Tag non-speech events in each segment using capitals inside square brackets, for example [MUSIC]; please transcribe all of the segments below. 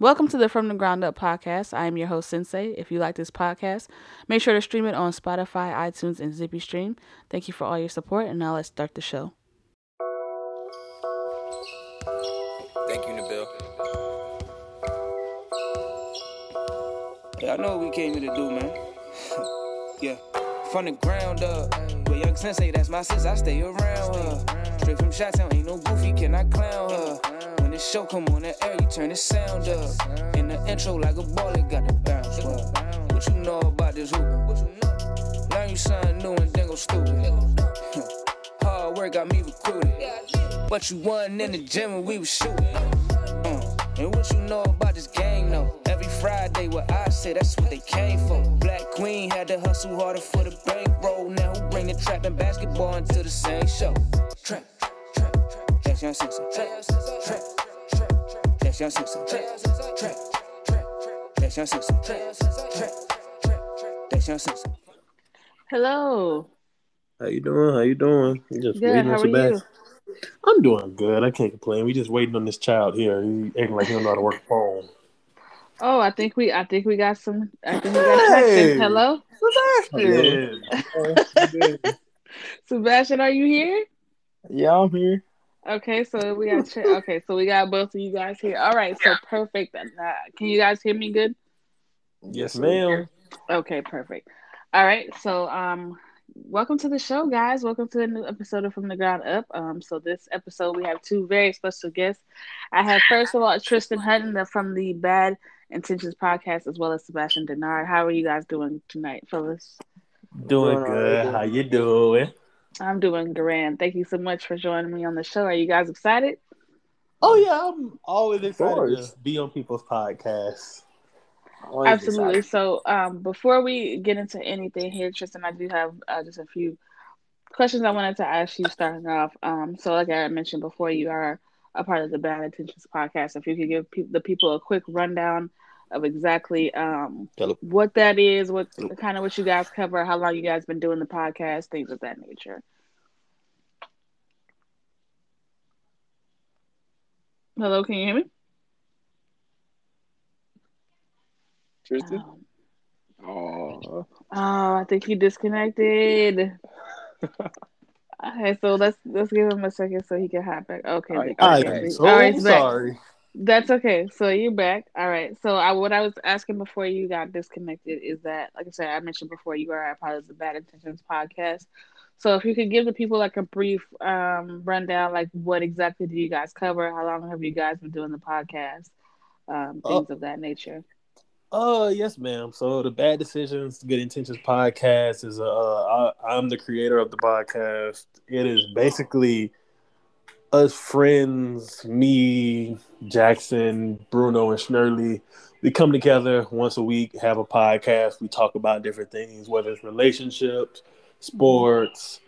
Welcome to the From the Ground Up podcast. I am your host, Sensei. If you like this podcast, make sure to stream it on Spotify, iTunes, and Zippy Stream. Thank you for all your support, and now let's start the show. Thank you, Nabil. Yeah, I know what we came here to do, man. [LAUGHS] yeah, from the ground up. But young sensei, that's my sis, I stay around her. Straight from Chi-Town, ain't no goofy, can I clown her? The show come on the air, you turn the sound up. In the intro, like a ball, it got the bounce. Well, what you know about this hooping? Learn you something new and then go stupid. Hard work got me recruited. But you won in the gym when we was shooting. Uh, and what you know about this game, though? Every Friday, what I say, that's what they came for. Black Queen had to hustle harder for the bankroll. Now who bring the trap and basketball into the same show? Trap, trap, trap. Young Sensei. Trap, trap, Hello. How you doing? How you doing? You just Good. waiting on you? I'm doing good. I can't complain. We just waiting on this child here. He acting like he don't know how to work a phone. Oh, I think we, I think we got some. I think we got Hey. Hello, Yeah. Sebastian. Are you here? yeah, I'm here. Okay, so we got. [LAUGHS] Tra- okay, so we got both of you guys here. All right, so perfect. Uh, can you guys hear me good? Yes, ma'am. Okay, perfect. All right, so um, welcome to the show, guys. Welcome to a new episode of From the Ground Up. Um, so this episode we have two very special guests. I have first of all Tristan Hutton from the Bad Intentions podcast, as well as Sebastian Denard. How are you guys doing tonight, fellas? Doing Doing good. How you doing? I'm doing grand. Thank you so much for joining me on the show. Are you guys excited? Oh yeah, I'm always excited to be on people's podcasts. Always Absolutely. excited. So, um, before we get into anything here, Tristan, I do have uh, just a few questions I wanted to ask you starting off. Um, so, like I mentioned before, you are a part of the Bad Intentions podcast. If you could give pe- the people a quick rundown of exactly um, what that is, what kind of what you guys cover, how long you guys been doing the podcast, things of that nature. Hello, can you hear me? Tristan? Um, Oh, Oh, I think he disconnected. [LAUGHS] okay, so let's let's give him a second so he can hop back. Okay, Alright, all I am Okay. so all right, he's back. That's okay. So you're back. All right. So I what I was asking before you got disconnected is that, like I said, I mentioned before you are a part of the Bad Intentions podcast. So if you could give the people like a brief um, rundown, like what exactly do you guys cover? How long have you guys been doing the podcast? Um, Oh. things of that nature. Uh, yes, ma'am. So the Bad Decisions, Good Intentions podcast is uh, I, I'm the creator of the podcast. It is basically us friends, me, Jackson, Bruno, and Schnurley. We come together once a week, have a podcast. We talk about different things, whether it's relationships, sports,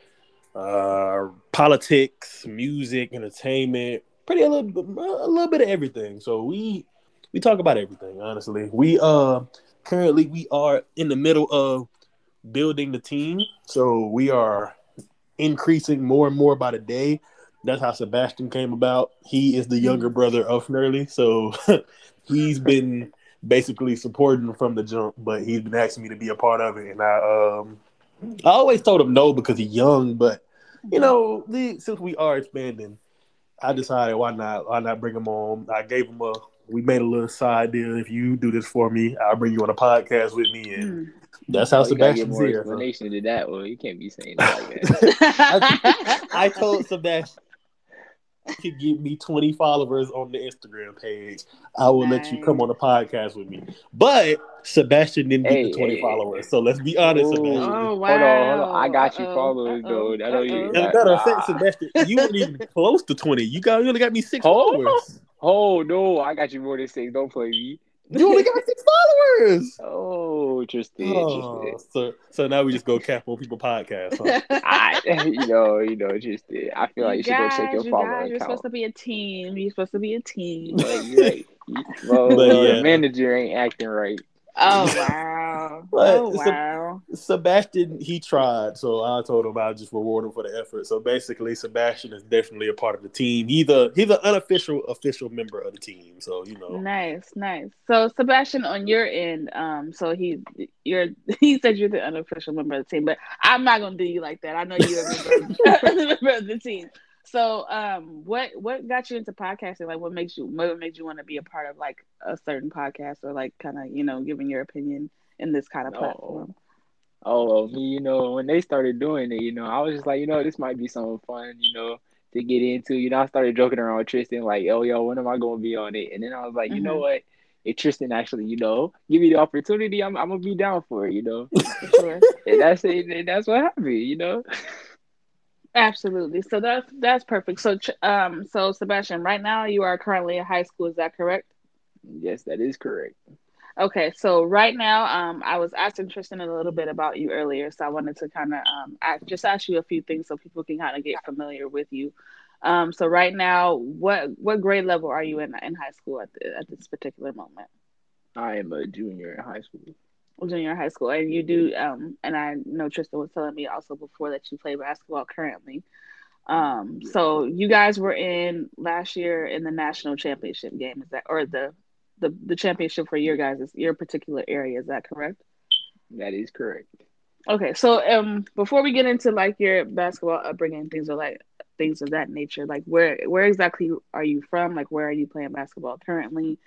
uh, politics, music, entertainment, pretty a little, a little bit of everything. So we we talk about everything honestly we uh currently we are in the middle of building the team so we are increasing more and more by the day that's how sebastian came about he is the younger brother of Nerly, so [LAUGHS] he's been basically supporting from the jump but he's been asking me to be a part of it and i um i always told him no because he's young but you know the, since we are expanding I decided why not why not bring him on. I gave him a we made a little side deal. If you do this for me, I'll bring you on a podcast with me, and Hmm. that's how Oh, you Sebastian's more here. explanation to that one. You can't be saying that like that. [LAUGHS] I told Sebastian he could give me twenty followers on the Instagram page. I will let you come on a podcast with me. But Sebastian didn't get the twenty hey, followers, so let's be honest, Ooh. Sebastian. Oh wow! Hold on, hold on. I got you Uh-oh, followers, uh-oh, dude. I know you- uh-oh. As a matter of fact, Sebastian, you weren't even close to twenty. You got you only got me six Hold followers. Oh no, I got you more than six. Don't play me. You only got six followers. [LAUGHS] Oh, Tristan, Oh, Tristan. so so now we just go cap on people podcast. Huh? [LAUGHS] I, you know, you know, Tristan. I feel like you should go check your you follower guys, You're account. supposed to be a team. You're supposed to be a team. Like, you're right. [LAUGHS] Well, But yeah. the manager ain't acting right. Oh wow! But oh so- wow! General. Sebastian, he tried, so I told him I'd just reward him for the effort. So basically, Sebastian is definitely a part of the team. He's a he's an unofficial official member of the team. So you know, nice, nice. So Sebastian, on your end, um, so he you're [LAUGHS] he said you're the unofficial member of the team, but I'm not gonna do you like that. I know you're a member, [LAUGHS] [LAUGHS] member of the team. So, um, what what got you into podcasting? Like, what makes you what made you want to be a part of like a certain podcast or like kind of you know giving your opinion in this kind of platform? Oh, me, you know, when they started doing it, you know, I was just like, you know, this might be something fun, you know, to get into. You know, I started joking around with Tristan, like, oh, yo, when am I going to be on it? And then I was like, mm-hmm. you know mm-hmm. what? If Tristan actually, you know, give me the opportunity, I'm, I'm gonna be down for it, you know. [LAUGHS] and that's it. And that's what happened, you know. Absolutely. So that's that's perfect. So um so Sebastian, right now you are currently in high school, is that correct? Yes, that is correct. Okay, so right now, um, I was asking Tristan a little bit about you earlier, so I wanted to kind of um, ask, just ask you a few things so people can kind of get familiar with you. Um, so right now, what what grade level are you in in high school at the, at this particular moment? I am a junior in high school junior high school, and you do. Um, and I know Tristan was telling me also before that you play basketball currently. Um, so you guys were in last year in the national championship game. Is that or the the the championship for your guys is your particular area? Is that correct? That is correct. Okay, so um, before we get into like your basketball upbringing, things are like things of that nature. Like where where exactly are you from? Like where are you playing basketball currently?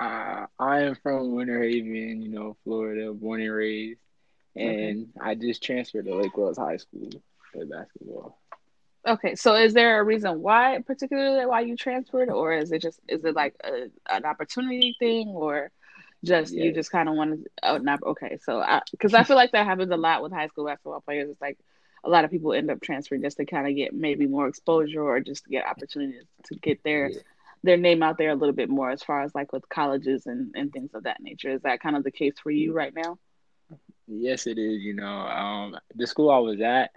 Uh, I am from Winter Haven, you know, Florida, born and raised, and okay. I just transferred to Lake Wales High School for basketball. Okay, so is there a reason why, particularly why you transferred, or is it just is it like a, an opportunity thing, or just you just kind of wanted? Oh, not okay. So, because I, I feel like that happens a lot with high school basketball players. It's like a lot of people end up transferring just to kind of get maybe more exposure or just to get opportunities to get their yeah their name out there a little bit more as far as like with colleges and, and things of that nature. Is that kind of the case for you right now? Yes, it is. You know, um, the school I was at,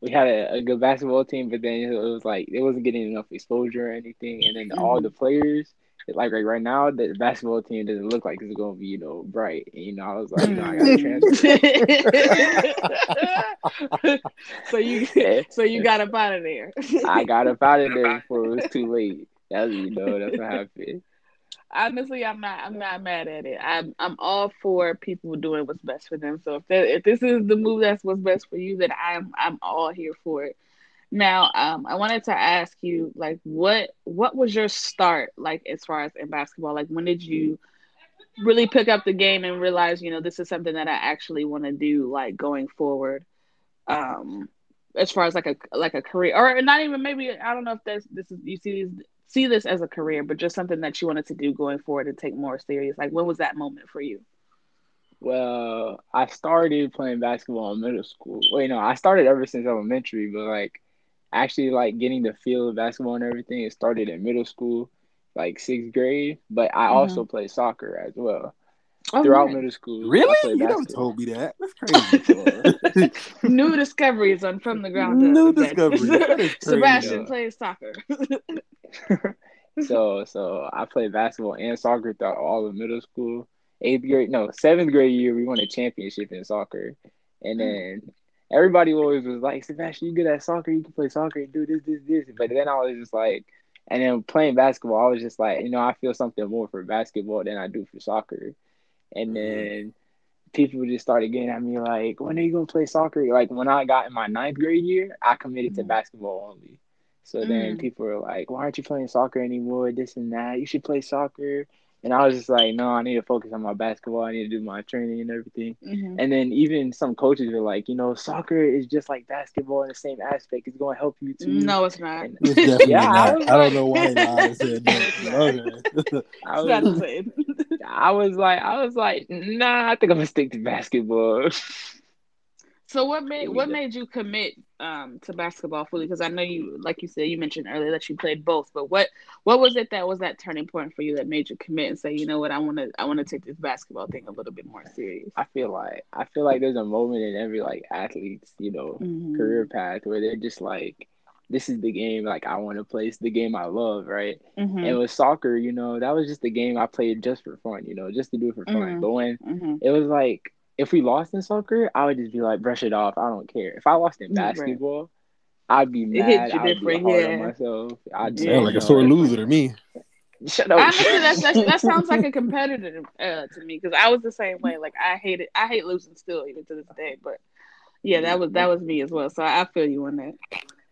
we had a, a, good basketball team, but then it was like it wasn't getting enough exposure or anything. And then mm-hmm. all the players, like right, right now, the basketball team doesn't look like it's going to be, you know, bright. And, you know, I was like, know, I got to transfer. [LAUGHS] so you, so you got up out of there. [LAUGHS] I got up out of there before it was too late. [LAUGHS] That's you know that's what happened. Honestly, I'm not. I'm not mad at it. I'm. I'm all for people doing what's best for them. So if that, if this is the move that's what's best for you, then I'm. I'm all here for it. Now, um, I wanted to ask you, like, what what was your start like as far as in basketball? Like, when did you really pick up the game and realize, you know, this is something that I actually want to do, like going forward? Um, as far as like a like a career, or not even maybe I don't know if this this is you see these see this as a career, but just something that you wanted to do going forward and take more serious? Like, when was that moment for you? Well, I started playing basketball in middle school. Wait, no, I started ever since elementary, but like actually like getting the feel of basketball and everything, it started in middle school, like sixth grade. But I mm-hmm. also played soccer as well. Oh, throughout man. middle school. Really? You don't told me that. That's [LAUGHS] crazy. New discoveries on from the ground. New discoveries. [LAUGHS] Sebastian plays soccer. [LAUGHS] [LAUGHS] so so I played basketball and soccer throughout all of middle school. Eighth grade, no, seventh grade year, we won a championship in soccer, and hmm. then everybody always was like, "Sebastian, you good at soccer? You can play soccer and do this, this, this." But then I was just like, and then playing basketball, I was just like, you know, I feel something more for basketball than I do for soccer, and mm-hmm. then people just started getting at me like, "When are you gonna play soccer?" Like when I got in my ninth grade year, I committed to mm-hmm. basketball only. So mm. then people were like, "Why aren't you playing soccer anymore? This and that. You should play soccer." And I was just like, "No, I need to focus on my basketball. I need to do my training and everything." Mm-hmm. And then even some coaches were like, "You know, soccer is just like basketball in the same aspect. It's going to help you too." No, it's not. And, [LAUGHS] it's yeah, not. I, I, don't know why I said that. I was, [LAUGHS] [LAUGHS] I was like, I was like, nah, I think I'm gonna stick to basketball. So what made what made you commit um, to basketball fully? Because I know you, like you said, you mentioned earlier that you played both. But what what was it that was that turning point for you that made you commit and say, you know what, I want to I want to take this basketball thing a little bit more serious? I feel like I feel like there's a moment in every like athlete's you know mm-hmm. career path where they're just like, this is the game like I want to play. It's the game I love, right? Mm-hmm. And with soccer, you know, that was just the game I played just for fun, you know, just to do it for fun. Mm-hmm. But when mm-hmm. it was like if we lost in soccer, I would just be like, brush it off. I don't care. If I lost in Right. basketball, I'd be It mad. hits you I'd be different, hard yeah. on myself. I'd Yeah. Sound like a sore loser to me. Shut up. Honestly, that's, that's, that sounds like a [LAUGHS] competitor uh, to me because I was the same way. Like I hate it. I hate losing still, even to this day. But yeah, that was that was me as well. So I feel you on that.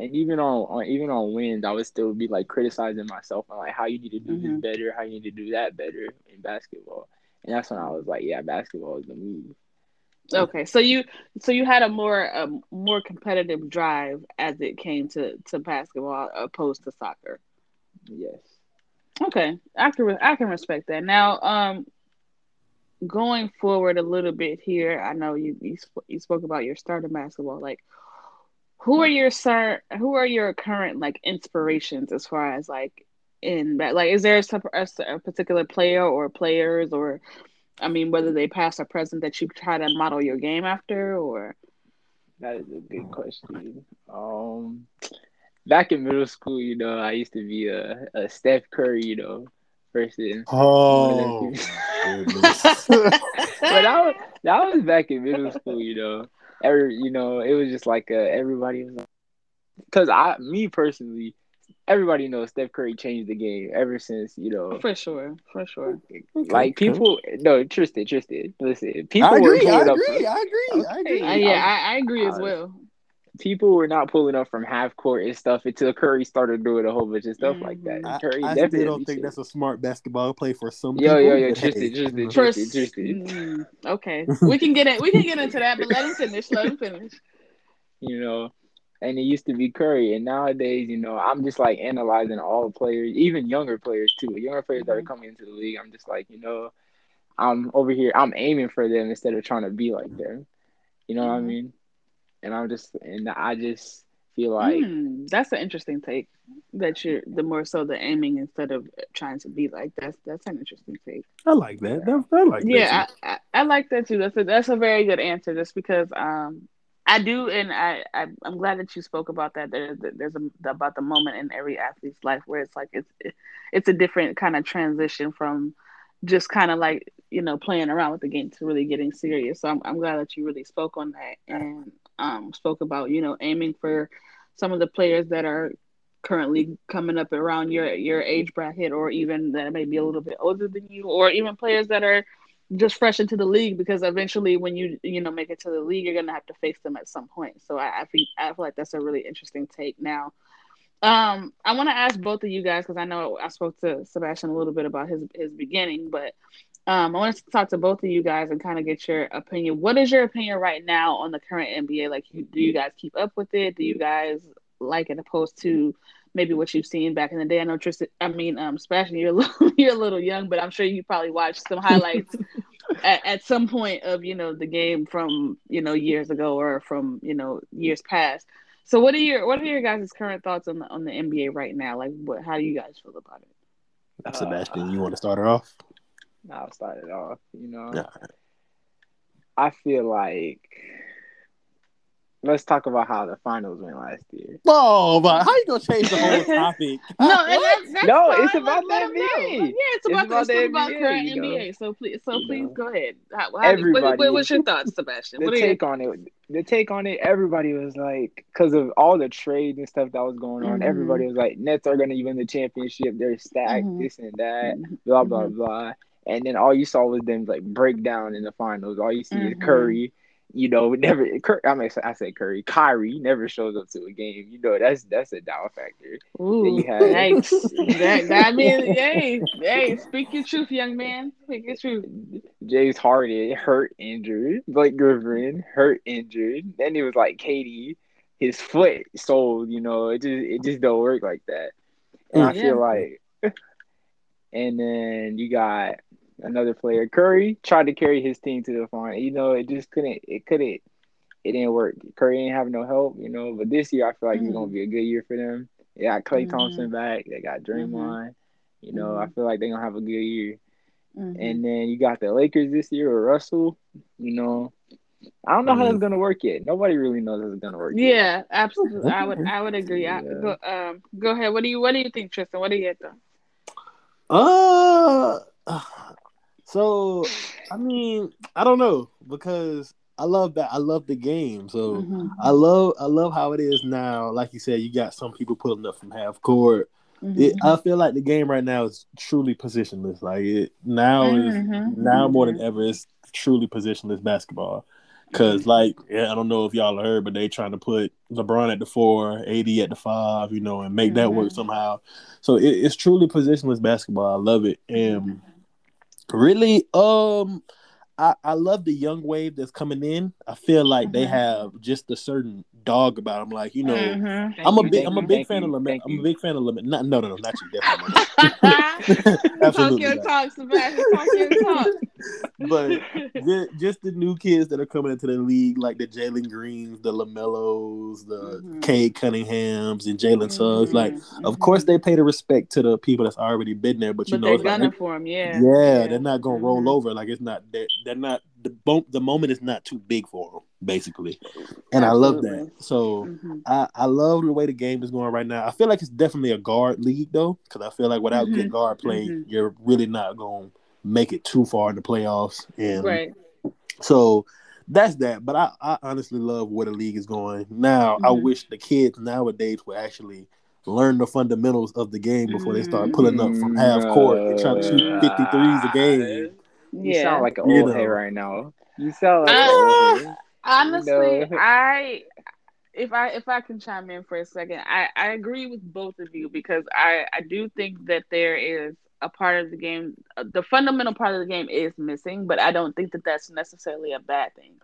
And even on, on even on wins, I would still be like criticizing myself on like how you need to do Mhm. this better, how you need to do that better in basketball. And that's when I was like, yeah, basketball is the move. Okay, so you so you had a more um, more competitive drive as it came to to basketball opposed to soccer. Yes. Okay, I can I can respect that. Now, um, going forward a little bit here, I know you you, sp- you spoke about your start in basketball. Like, who are your sir? Who are your current like inspirations as far as like in that? Like, is there a, a, a particular player or players or, I mean, whether they past or present that you try to model your game after or? That is a good question. Um, back in middle school, you know, I used to be a, a Steph Curry, you know, person. Oh, of [LAUGHS] them goodness. [LAUGHS] but that was that was back in middle school, you know. Every you know, it was just like uh, everybody was like, because I, me personally, everybody knows Steph Curry changed the game ever since you know, For sure, for sure. like people. No, Tristan, Tristan, listen, people I were agree. I pulling up. agree. I agree. I agree. Uh, yeah, I, I agree as well. People were not pulling up from half court and stuff until Curry started doing a whole bunch of stuff like that. Mhm. I, Curry I still definitely don't think changed. that's a smart basketball play for some Yo, people. yo, yo, but Tristan, hey, Tristan, you know. For, Tristan, Tristan. Mm, okay, [LAUGHS] we can get it. We can get into that, but let him finish. Let him finish. you know. And it used to be Curry, and nowadays, you know, I'm just like analyzing all players, even younger players too. Younger players that are Mhm. coming into the league, I'm just like, you know, I'm over here, I'm aiming for them instead of trying to be like them. You know what I Mhm. mean? And I'm just, and I just feel like, Mm, that's an interesting take. That you're the more so the aiming instead of trying to be like that's that's an interesting take. I like that. that I like that. Yeah. I, I, I like that too. That's a that's a very good answer. Just because um I do, and I, I I'm glad that you spoke about that. There, there's a about the moment in every athlete's life where it's like it's it's a different kind of transition from just kind of like you know playing around with the game to really getting serious. So I'm I'm glad that you really spoke on that and um spoke about you know aiming for some of the players that are currently coming up around your your age bracket or even that may be a little bit older than you or even players that are just fresh into the league because eventually when you you know make it to the league you're gonna have to face them at some point. So i, I think i feel like that's a really interesting take now. Um i want to ask both of you guys because i know i spoke to sebastian a little bit about his his beginning but um i want to talk to both of you guys and kind of get your opinion. What is your opinion right now on the current nba like you, do you guys keep up with it? Do you guys like it opposed to maybe what you've seen back in the day. I know Tristan. I mean, um, Sebastian, you're a [LAUGHS] little, you're a little young, but I'm sure you probably watched some highlights [LAUGHS] at, at some point of you know the game from you know years ago or from you know years past. So, what are your what are your guys' current thoughts on the on the NBA right now? Like, what how do you guys feel about it? Sebastian, you want to start her off? I'll start it off. You know, Yeah. I feel like let's talk about how the finals went last year. Oh, but how you gonna change the whole topic? [LAUGHS] No, and that's, that's No, fine. it's about let the them know. NBA. Yeah, it's about, about the, the it's about NBA, current you know. NBA. So please, so You please know. go ahead. How, how, Everybody- what, what's your thoughts, Sebastian? the What are your take on it, the take on it, everybody was like, because of all the trades and stuff that was going on, Mhm. everybody was like, Nets are going to win the championship. They're stacked, Mhm. this and that, Mhm. blah blah Mhm. blah. And then all you saw was them like break down in the finals. All you see is Curry. You know, never. I mean, I say Curry. Kyrie never shows up to a game. You know, that's that's a doubt factor. Ooh, you had- yikes. that, that [LAUGHS] means, hey, hey, speak your truth, young man. Speak your truth. James Harden hurt, injured. Blake Griffin hurt, injured. Then it was like KD, his foot sold. You know, it just it just don't work like that. And I mm. feel like, [LAUGHS] and then you got another player, Curry, tried to carry his team to the final. You know, it just couldn't. It couldn't. It didn't work. Curry ain't have no help. You know, but this year I feel like it's gonna Mhm. be a good year for them. They got Klay Mhm. Thompson back. They got Draymond. You know, I Mhm. feel like they're gonna have a good year. Mhm. And then you got the Lakers this year with Russell. You know, I don't know how that's gonna work yet. Nobody really knows how it's gonna work. yet. yeah, absolutely. I would, I would agree. I, go, um, go ahead. What do you, what do you think, Tristan? What do you get though? Uh, so I mean, I don't know because I love that. I love the game. So Mhm. I love I love how it is now. Like you said, you got some people pulling up from half court. Mhm. It, I feel like the game right now is truly positionless. Like it now is Mhm. now more than ever it's truly positionless basketball. Cause like yeah, I don't know if y'all heard, but they trying to put LeBron at the four, AD at the five, you know, and make that work Mhm. somehow. So it, it's truly positionless basketball. I love it, and really, um, I, I love the young wave that's coming in. I feel like they Mhm. have just a certain dog about them. Like you know, Mhm. I'm a you, big thank I'm a you, big fan you, of limit. thank I'm a big fan of limit. Not, no, no, no, not you. Definitely not. talk Absolutely your not. talk, Sebastian. Talk your talk. but [LAUGHS] just, just the new kids that are coming into the league, like the Jalen Greens, the LaMelos, the Mhm. Cade Cunninghams, and Jalen Suggs. Like, Mhm. of course, they pay the respect to the people that's already been there, but you but know, they're it's like, gunning for him. yeah, Yeah, they're not gonna roll over. Like it's not they're, they're not the bo- the moment is not too big for them, basically. And I love that. So. Mhm. I, I love the way the game is going right now. I feel like it's definitely a guard league though, because I feel like without good Mhm. guard play, Mhm. you're really not going to make it too far in the playoffs. And Right. so that's that. But I, I honestly love where the league is going. Now, I Mhm. wish the kids nowadays would actually learn the fundamentals of the game before they start pulling up from half court and trying to shoot 53s a game. You Yeah. sound like an You old head right now. You sound like Uh, an old head. Honestly, You know. I if I if I can chime in for a second, I I agree with both of you because I I do think that there is a part of the game, uh, the fundamental part of the game is missing, but I don't think that that's necessarily a bad thing.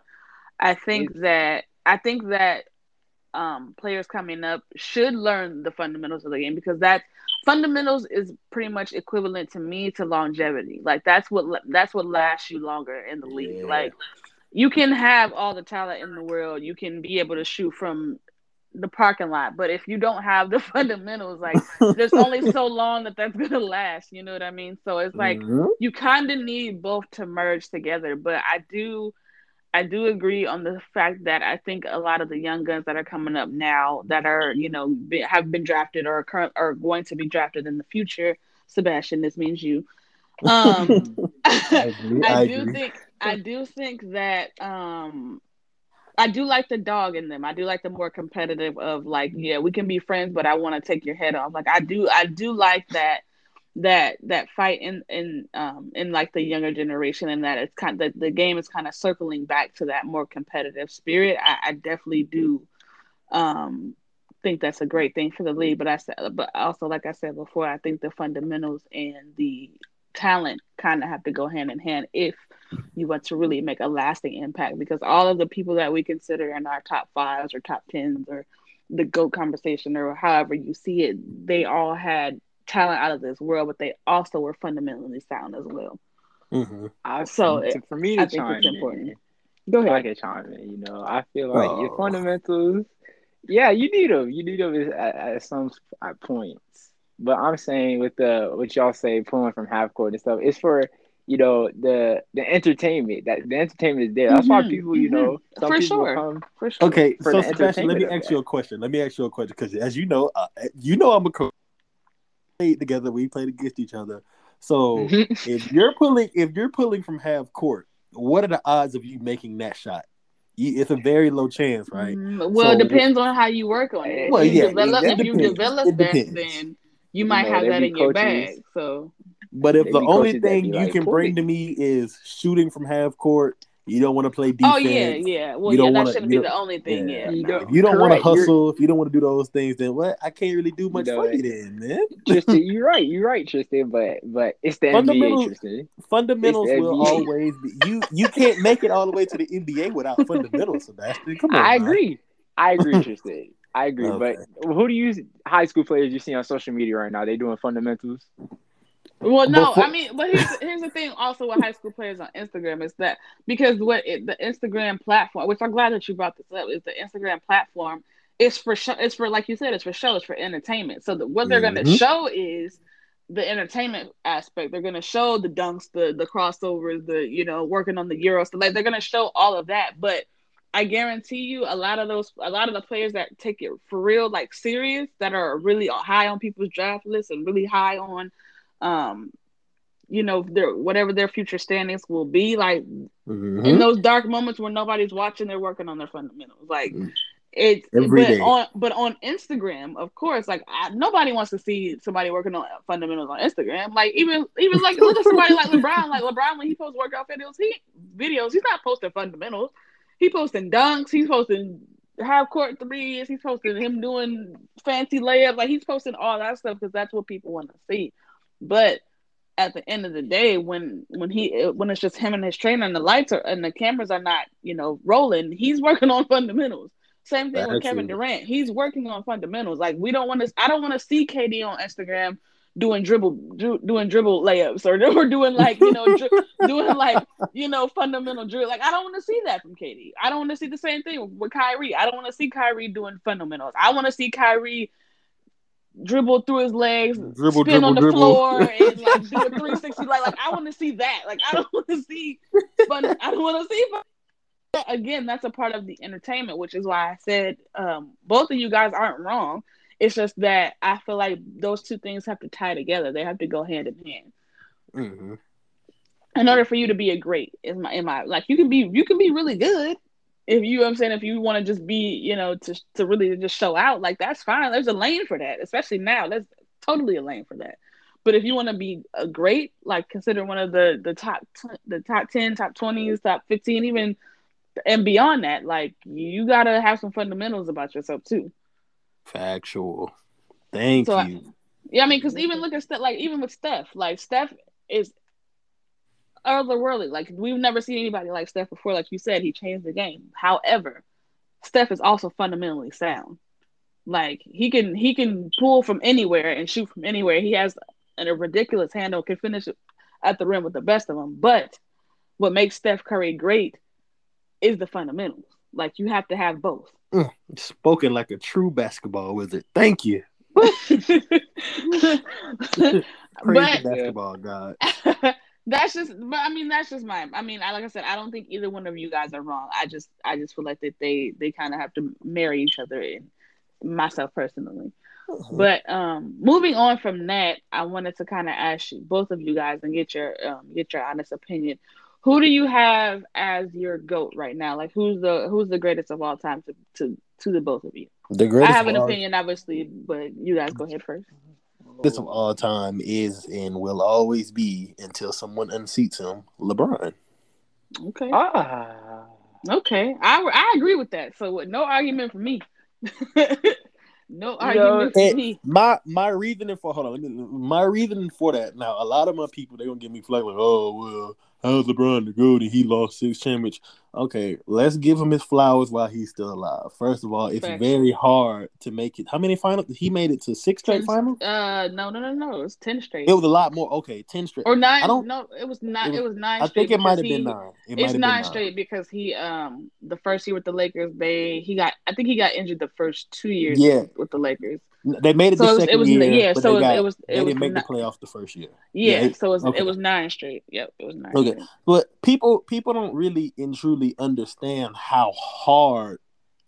I think It- that I think that um, players coming up should learn the fundamentals of the game because that fundamentals is pretty much equivalent to me to longevity. Like that's what that's what lasts you longer in the league. Yeah. Like you can have all the talent in the world, you can be able to shoot from the parking lot, but if you don't have the [LAUGHS] fundamentals, like there's only [LAUGHS] so long that that's gonna last. You know what I mean? So it's like Mhm. you kind of need both to merge together. But I do, I do agree on the fact that I think a lot of the young guns that are coming up now that are you know be, have been drafted or are current are going to be drafted in the future. Sebastian, this means you. Um, [LAUGHS] [LAUGHS] I agree. I I do agree. think I do think that um I do like the dog in them. I do like the more competitive of like, yeah, we can be friends, but I want to take your head off. Like I do I do like that that that fight in in um in like the younger generation and that it's kind of the, the game is kind of circling back to that more competitive spirit. I, I definitely do um think that's a great thing for the league. But I said but also like I said before, I think the fundamentals and the talent kind of have to go hand in hand if you want to really make a lasting impact because all of the people that we consider in our top fives or top tens or the GOAT conversation or however you see it, they all had talent out of this world, but they also were fundamentally sound as well. Mhm. I, So, to- for me I think it's important. in, Go I ahead. can chime in. You know, I feel like your Oh. fundamentals. Yeah, you need them. You need them at, at some at points. But I'm saying with the what y'all say pulling from half court and stuff, it's for you know the the entertainment. That the entertainment is there. That's why Mhm, people, you mhm. know, some For people sure. come. For sure. Okay, for so Sebastian, let me ask you a question. Let me ask you a question because, as you know, uh, you know I'm a coach. Played together, we played against each other. So [LAUGHS] if you're pulling, if you're pulling from half court, what are the odds of you making that shot? You, it's a very low chance, right? Mm, well, So- it depends on how you work on it. If Well, you yeah, develop, it if you develop It that, then you You might know, have that be in your bag. So But if the only thing you like, can bring it." to me is shooting from half court, you don't want to play defense. Oh yeah, yeah. Well, you yeah, don't that wanna- shouldn't you be the only thing. yeah. Yeah, You no. don't- If you don't want to Correct, you're- hustle, if you don't want to do those things, then what? I can't really do much know for it. you then, man. [LAUGHS] Tristan, [LAUGHS] you're right. You're right, Tristan. But but it's the NBA, Fundamentals- Tristan. Fundamentals the will NBA. always be you. You can't make it all the way to the NBA without fundamentals, Sebastian. Come on, I now. agree. I agree, [LAUGHS] Tristan. I agree. Okay. But who do you high school players you see on social media right now? They doing fundamentals. Well, no, Before- I mean, but here's here's the thing. Also, with high school players on Instagram is that because what it, the Instagram platform, which I'm glad that you brought this up, is the Instagram platform. It's for show. It's for like you said. It's for show. It's for entertainment. So the, what they're going to mm-hmm. show is the entertainment aspect. They're going to show the dunks, the the crossovers, the you know working on the euros. So like they're going to show all of that. But I guarantee you, a lot of those, a lot of the players that take it for real, like serious, that are really high on people's draft lists and really high on um you know, their whatever their future standings will be. Like Mhm. in those dark moments when nobody's watching, they're working on their fundamentals. Like Mm. it's Every but day. on but on Instagram, of course, like I, nobody wants to see somebody working on fundamentals on Instagram. Like even even like look at somebody like LeBron. Like LeBron when he posts workout videos, he videos he's not posting fundamentals. He posting dunks. He's posting half court threes. He's posting him doing fancy layups. Like he's posting all that stuff because that's what people want to see. But at the end of the day, when when he when it's just him and his trainer and the lights are and the cameras are not you know rolling, he's [LAUGHS] working on fundamentals. Same thing with. Kevin Durant. He's working on fundamentals. Like we don't want to. I don't want to see KD on Instagram doing dribble dri- doing dribble layups or, [LAUGHS] or doing like you know dri- [LAUGHS] doing like you know fundamental drill. Like I don't want to see that from KD. I don't want to see the same thing with Kyrie. I don't want to see Kyrie doing fundamentals. I want to see Kyrie dribble through his legs, Dribble, spin on the dribble, floor, and like do a [LAUGHS] 360. Like, like I want to see that. Like I don't want to see fun. I don't want to see fun. Again, that's a part of the entertainment, which is why I said um, both of you guys aren't wrong. It's just that I feel like those two things have to tie together. They have to go hand in hand. Mhm. In order for you to be a great, is my, in my like you can be you can be really good if you know what I'm saying if you want to just be you know to to really just show out like that's fine. There's a lane for that, especially now. There's totally a lane for that. But if you want to be a great, like consider one of the the top t- the top ten, top twenties, top fifteen, even and beyond that, like you gotta have some fundamentals about yourself too. Factual. Thank So I- you. Yeah, I mean, because even look at stuff like even with Steph, like Steph is otherworldly. Like we've never seen anybody like Steph before. Like you said, he changed the game. However, Steph is also fundamentally sound. Like he can he can pull from anywhere and shoot from anywhere. He has an, a ridiculous handle, can finish at the rim with the best of them. But what makes Steph Curry great is the fundamentals. Like you have to have both. Mm, spoken like a true basketball wizard. Thank you. [LAUGHS] [LAUGHS] Praise but basketball god. [LAUGHS] that's just but i mean that's just my i mean I, like i said i don't think either one of you guys are wrong. I just i just feel like that they they kind of have to marry each other in myself personally. But um moving on from that i wanted to kind of ask you both of you guys and get your um get your honest opinion. Who do you have as your goat right now? Like who's the who's the greatest of all time to to to the both of you? The greatest i have an all, opinion obviously but you guys go ahead first greatest of all time is and will always be until someone unseats him. LeBron. okay Ah. Okay, I I agree with that. So no argument for me. [LAUGHS] no know, argument for me. my my reasoning for hold on, let me, my reasoning for that. Now, a lot of my people they gonna give me flack like, oh well, how's LeBron the good and he lost six championships? Okay, let's give him his flowers while he's still alive. First of all, it's Facts. very hard to make it. How many finals? He made it to six straight Ten- finals. Uh, no, no, no, no. It was ten straight. It was a lot more. Okay, ten straight. or nine. I don't- No, it was nine. it was- nine. I think it might have been nine. It It's nine, been straight because he um the first year with the Lakers they he got I think he got injured the first two years Yeah. with the Lakers. They made it So the it was- second it was- year. yeah, so got- it was- it they was didn't make the playoff the first year. Yeah, Yeah, it- so it was, okay. it was nine straight. Yep, it was nine. Okay. straight. But people people don't really and truly understand how hard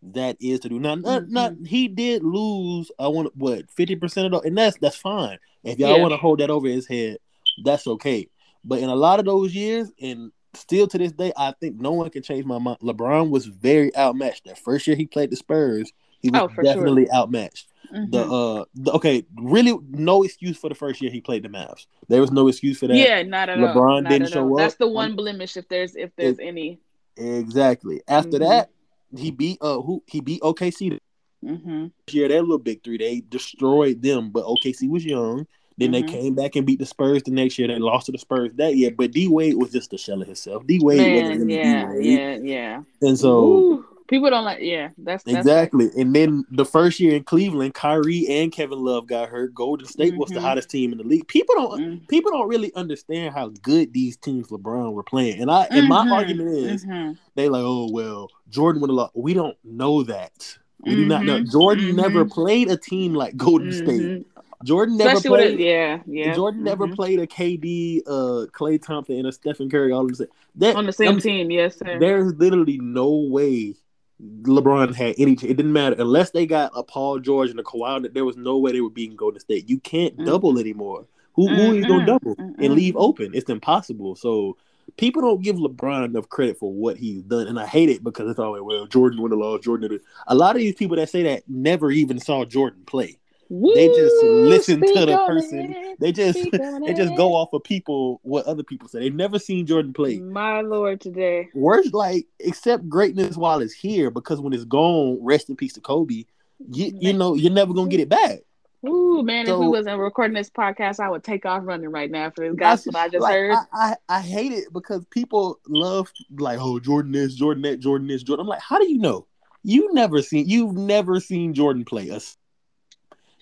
that is to do. Now, not, Mhm. not he did lose. I want what fifty percent of those, and that's that's fine. If y'all Yeah. want to hold that over his head, that's okay. But in a lot of those years, and still to this day, I think no one can change my mind. LeBron was very outmatched. That first year he played the Spurs, he was Oh, for definitely outmatched. The Mhm. uh, the, okay, really no excuse for the first year he played the Mavs. There was no excuse for that. yeah, not at all. LeBron didn't show all. That's the one blemish if there's if there's any. Exactly. After Mhm. that, he beat uh who he beat OKC Mm-hmm. year. That little big three, they destroyed them. But OKC was young. Then they Mhm. came back and beat the Spurs the next year. They lost to the Spurs that year. But D Wade was just a shell of himself. D Wade wasn't yeah, D Wade. yeah, yeah. And so Ooh, people don't like. Yeah, that's, that's exactly. And then the first year in Cleveland, Kyrie and Kevin Love got hurt. Golden State was the Mhm. hottest team in the league. People don't Mm. people don't really understand how good these teams LeBron were playing. And I and my Mhm, argument is mhm. they like, oh well, Jordan would have lost. We don't know that. We do not know. Jordan never played a team like Golden State. Jordan never Especially played. it, yeah, yeah. Jordan never mhm. played a KD, uh, Klay Thompson, and a Stephen Curry all of the same. That, on the same I'm- team. Yes, sir. There's literally no way LeBron had any. It didn't matter unless they got a Paul George and a Kawhi. There was no way they were beating Golden State. You can't Mm. double anymore. Who who mm, he's gonna mm, double mm-mm. and mm, leave open? It's impossible. So people don't give LeBron enough credit for what he's done, and I hate it because it's always well Jordan won the loss. Jordan did it. A lot of these people that say that never even saw Jordan play. They just Woo, listen to the person. it, They just [LAUGHS] they just it. go off of people what other people say. They've never seen Jordan play. My lord, today. Worst like accept greatness while it's here because when it's gone, rest in peace to Kobe. You you know you're never gonna get it back. Ooh, man, if we wasn't recording this podcast, I would take off running right now for this gospel I just like, heard. I, I, I hate it because people love like oh Jordan this, Jordan that, Jordan this, Jordan. I'm like, how do you know? You never seen you've never seen Jordan play us.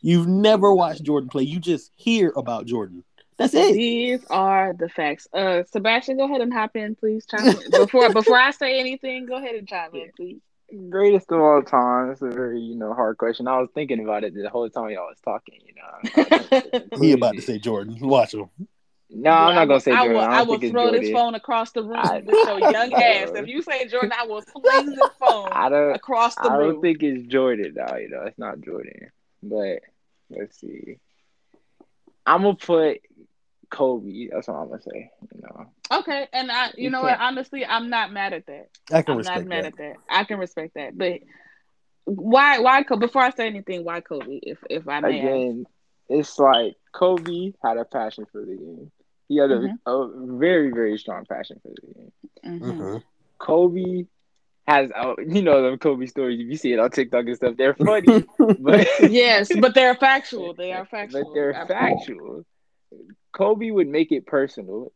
You've never watched Jordan play. You just hear about Jordan. That's it. These are the facts. Uh, Sebastian, go ahead and hop in, please. Chime in. Before before I say anything, go ahead and chime in, please. Greatest of all time. It's a very, you know, hard question. I was thinking about it the whole time y'all was talking, you know. [LAUGHS] He about to say Jordan. Watch him. No, I'm not gonna say I Jordan. will, I, I will think it's throw this phone across the room I- with your young [LAUGHS] ass. If you say Jordan, I will fling this [LAUGHS] phone I don't across the I room. I don't think it's Jordan though, you know, it's not Jordan. But let's see. I'm gonna put Kobe. That's what I'm gonna say. You know. Okay, and I, you, You know what? can't- Honestly, I'm not mad at that. I can I'm respect not mad that. at that. I can respect that. But why? Why? Kobe? Before I say anything, why Kobe? If if I may. ask? Again, it's like Kobe had a passion for the game. He had a, Mhm. a very, very strong passion for the game. Mhm. Mhm. Kobe has, uh, you know, them Kobe stories. If you see it on TikTok and stuff, they're funny, [LAUGHS] but Yes, but they're [LAUGHS] factual. They are factual. But they're Absolutely. factual. Kobe would make it personal.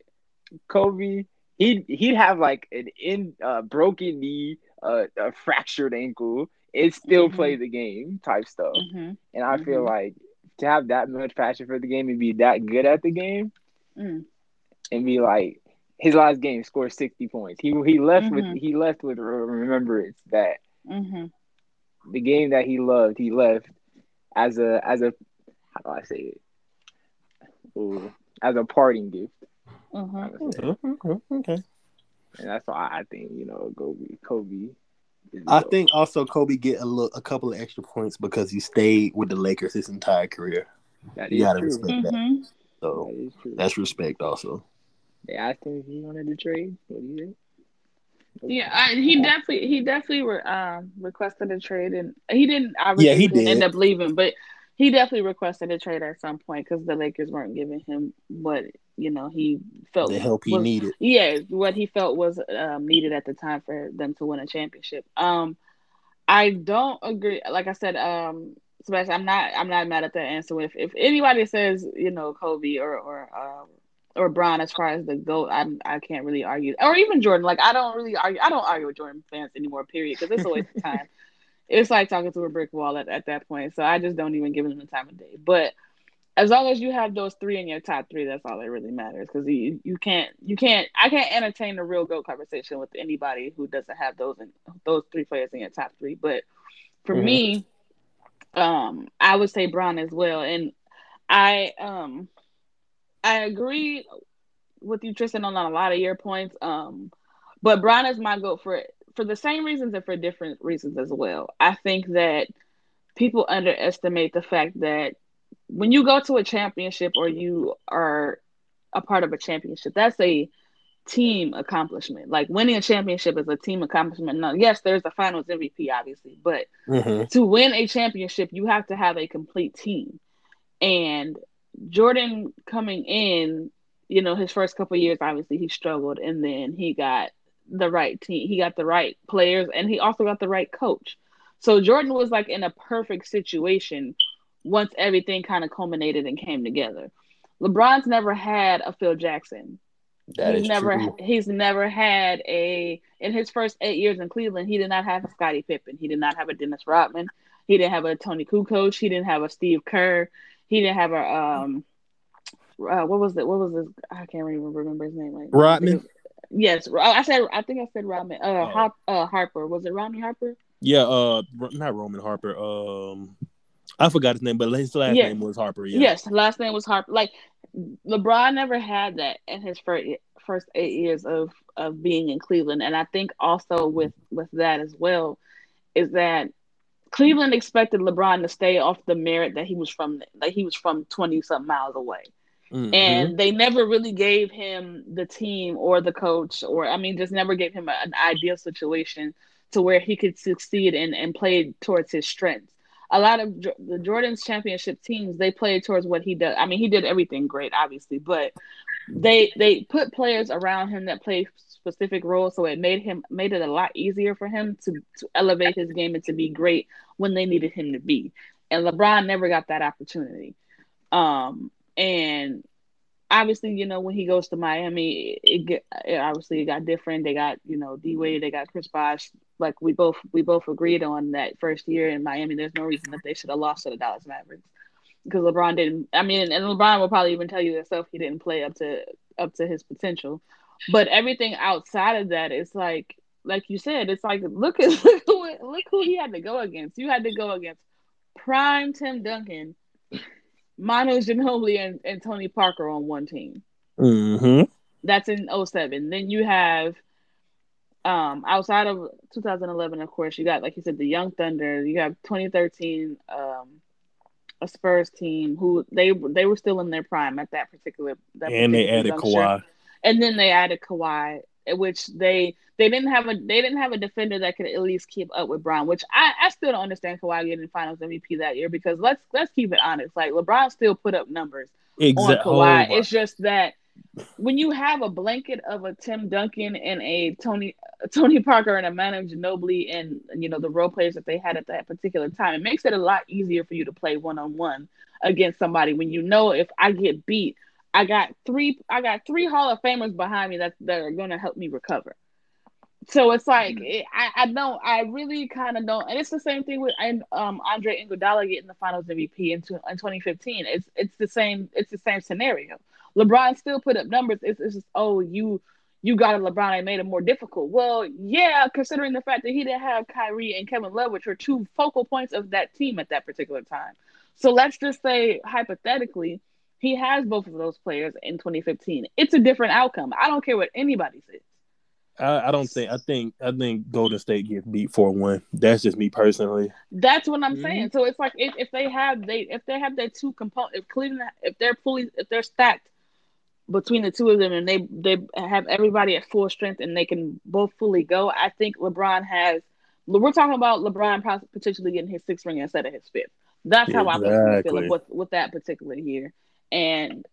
Kobe, he'd he'd have like an in uh, broken knee, uh, a fractured ankle, and still Mhm. play the game type stuff. Mhm. And I feel Mhm. like to have that much passion for the game and be that good at the game, Mm. and be like his last game scored sixty points. He he left Mhm. with he left with remembrance that Mhm. the game that he loved, he left as a as a how do I say it? Ooh, as a parting gift. Mhm. honestly. Mhm. Okay. And that's why I think, you know, Kobe Kobe I GOAT. think also Kobe get a little, a couple of extra points because he stayed with the Lakers his entire career. that you is gotta true. respect that. Mhm. So That is true. that's respect also. They asked him if he wanted to trade. What do you think? Yeah, I, he definitely he definitely re, um, requested a trade, and he didn't. Obviously, Yeah, he didn't did. end up leaving, but he definitely requested a trade at some point because the Lakers weren't giving him what you know he felt The help he was- needed. yeah, what he felt was um, needed at the time for them to win a championship. Um, I don't agree. Like I said, um, Sebastian, I'm not. I'm not mad at that answer. If if anybody says you know Kobe or or um, or Bron as far as the goat, I I can't really argue. Or even Jordan. Like I don't really argue. I don't argue with Jordan fans anymore. Period. Because it's a waste of time. [LAUGHS] It's like talking to a brick wall at, at that point. So I just don't even give them the time of day. But as long as you have those three in your top three, that's all that really matters. Because you you can't you can't I can't entertain a real goat conversation with anybody who doesn't have those in, those three players in your top three. But for Mhm. me, um, I would say Bron as well, and I um I agree with you, Tristan, on a lot of your points. Um, but Bron is my goat for for the same reasons and for different reasons as well. I think that people underestimate the fact that when you go to a championship or you are a part of a championship, that's a team accomplishment. Like winning a championship is a team accomplishment. Now, yes, there's a finals MVP, obviously, but Mhm. to win a championship, you have to have a complete team. And Jordan coming in, you know, his first couple years, obviously he struggled, and then he got the right team. He got the right players, and he also got the right coach. So Jordan was like in a perfect situation once everything kind of culminated and came together. LeBron's never had a Phil Jackson. That he's never true. he's never had a in his first eight years in Cleveland, he did not have a Scottie Pippen. He did not have a Dennis Rodman. He didn't have a Toni Kukoc. He didn't have a Steve Kerr. He didn't have a um uh, what was it? What was this? I can't even remember his name right now. Rodman? Yes, I said. I think I said Rodman. Uh, Oh. Hop, uh, Harper. Was it Rodney Harper? Yeah, uh, not Roman Harper. Um, I forgot his name, but his last Yeah. name was Harper. Yeah. Yes, last name was Harper. Like LeBron never had that in his first first eight years of of being in Cleveland, and I think also with with that as well is that Cleveland expected LeBron to stay off the merit that he was from that he was from twenty something miles away. Mhm. and they never really gave him the team or the coach or I mean just never gave him a- an ideal situation to where he could succeed and and play towards his strengths. A lot of the Jordan's championship teams they played towards what he does. I mean he did everything great obviously, but they they put players around him that play specific role, so it made him made it a lot easier for him to to elevate his game and to be great when they needed him to be. And LeBron never got that opportunity. Um and obviously, you know, when he goes to Miami, it get it, obviously it got different. They got you know D Wade, they got Chris Bosh. Like we both we both agreed on that first year in Miami. There's no reason that they should have lost to the Dallas Mavericks because LeBron didn't. I mean, and LeBron will probably even tell you himself he didn't play up to up to his potential. But everything outside of that is like like you said, it's like look at [LAUGHS] look who look who he had to go against. You had to go against prime Tim Duncan, Manu Ginobili, and, and Tony Parker on one team. Mhm. That's in 07. Then you have um outside of 2011, of course, you got like you said, the Young Thunder. You have 2013 um a Spurs team who they they were still in their prime at that particular that And they added. Kawhi. And then they added Kawhi, which they they didn't have a they didn't have a defender that could at least keep up with Bron, which I, I still don't understand Kawhi getting Finals MVP that year because let's let's keep it honest, like LeBron still put up numbers on Exactly. Kawhi. Oh, it's just that when you have a blanket of a Tim Duncan and a Tony Tony Parker and a Manu Ginobili and you know the role players that they had at that particular time, it makes it a lot easier for you to play one on one against somebody when you know if I get beat, I got three I got three Hall of Famers behind me that that are going to help me recover. So it's like it, I, I don't I really kind of don't and it's the same thing with and, um Andre Iguodala getting the Finals MVP in, two, in 2015. It's it's the same it's the same scenario. LeBron still put up numbers. It's, it's just oh you you got a LeBron and made it more difficult. Well, yeah, considering the fact that he didn't have Kyrie and Kevin Love, which were two focal points of that team at that particular time. So let's just say hypothetically, he has both of those players in 2015. It's a different outcome. I don't care what anybody says. I, I don't think I think I think Golden State gets beat four one. That's just me personally. That's what I'm Mhm. saying. So it's like if, if they have they if they have their two component if Cleveland if they're fully if they're stacked between the two of them and they they have everybody at full strength and they can both fully go, I think LeBron has. We're talking about LeBron potentially getting his sixth ring instead of his fifth. That's how I personally feel Exactly. with with that particular year. And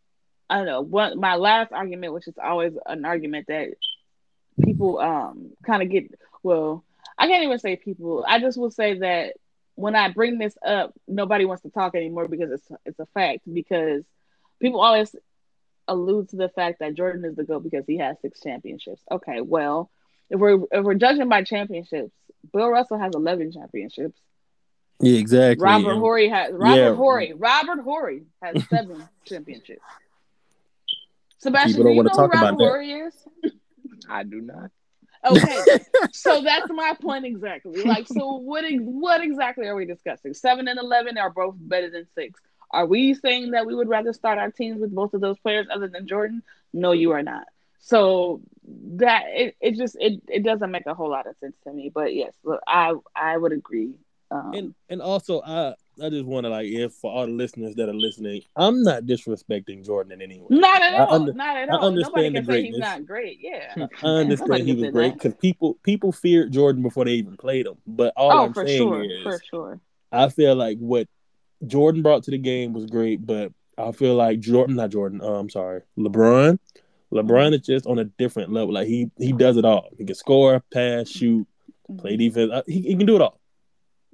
I don't know what my last argument, which is always an argument that people um kind of get. Well, I can't even say people. I just will say that when I bring this up, nobody wants to talk anymore because it's it's a fact. Because people always allude to the fact that Jordan is the GOAT because he has six championships. Okay, well, if we're if we're judging by championships, Bill Russell has eleven championships. Yeah, exactly. Robert And- Horry has Robert Yeah. Horry. Robert Horry has [LAUGHS] seven championships. Sebastian, People do don't you know wanna who talk Robert about that. Horry is? I do not. Okay, [LAUGHS] so that's my point exactly. Like, so what? What exactly are we discussing? Seven and eleven are both better than six. Are we saying that we would rather start our teams with both of those players other than Jordan? No, you are not. So that it, it just it, it doesn't make a whole lot of sense to me. But yes, look, I I would agree. Um, and and also I I just want to like if for all the listeners that are listening, I'm not disrespecting Jordan in any way. not at all. under- not at I all. Nobody can the say he's not great. Yeah. [LAUGHS] I Nobody understand he was great because people people feared Jordan before they even played him. But all oh, I'm for saying sure, is, for sure. I feel like what Jordan brought to the game was great, but I feel like Jordan, not Jordan, uh, I'm sorry, LeBron. LeBron is just on a different level. Like he he does it all. He can score, pass, shoot, play defense. Uh, He, he can do it all.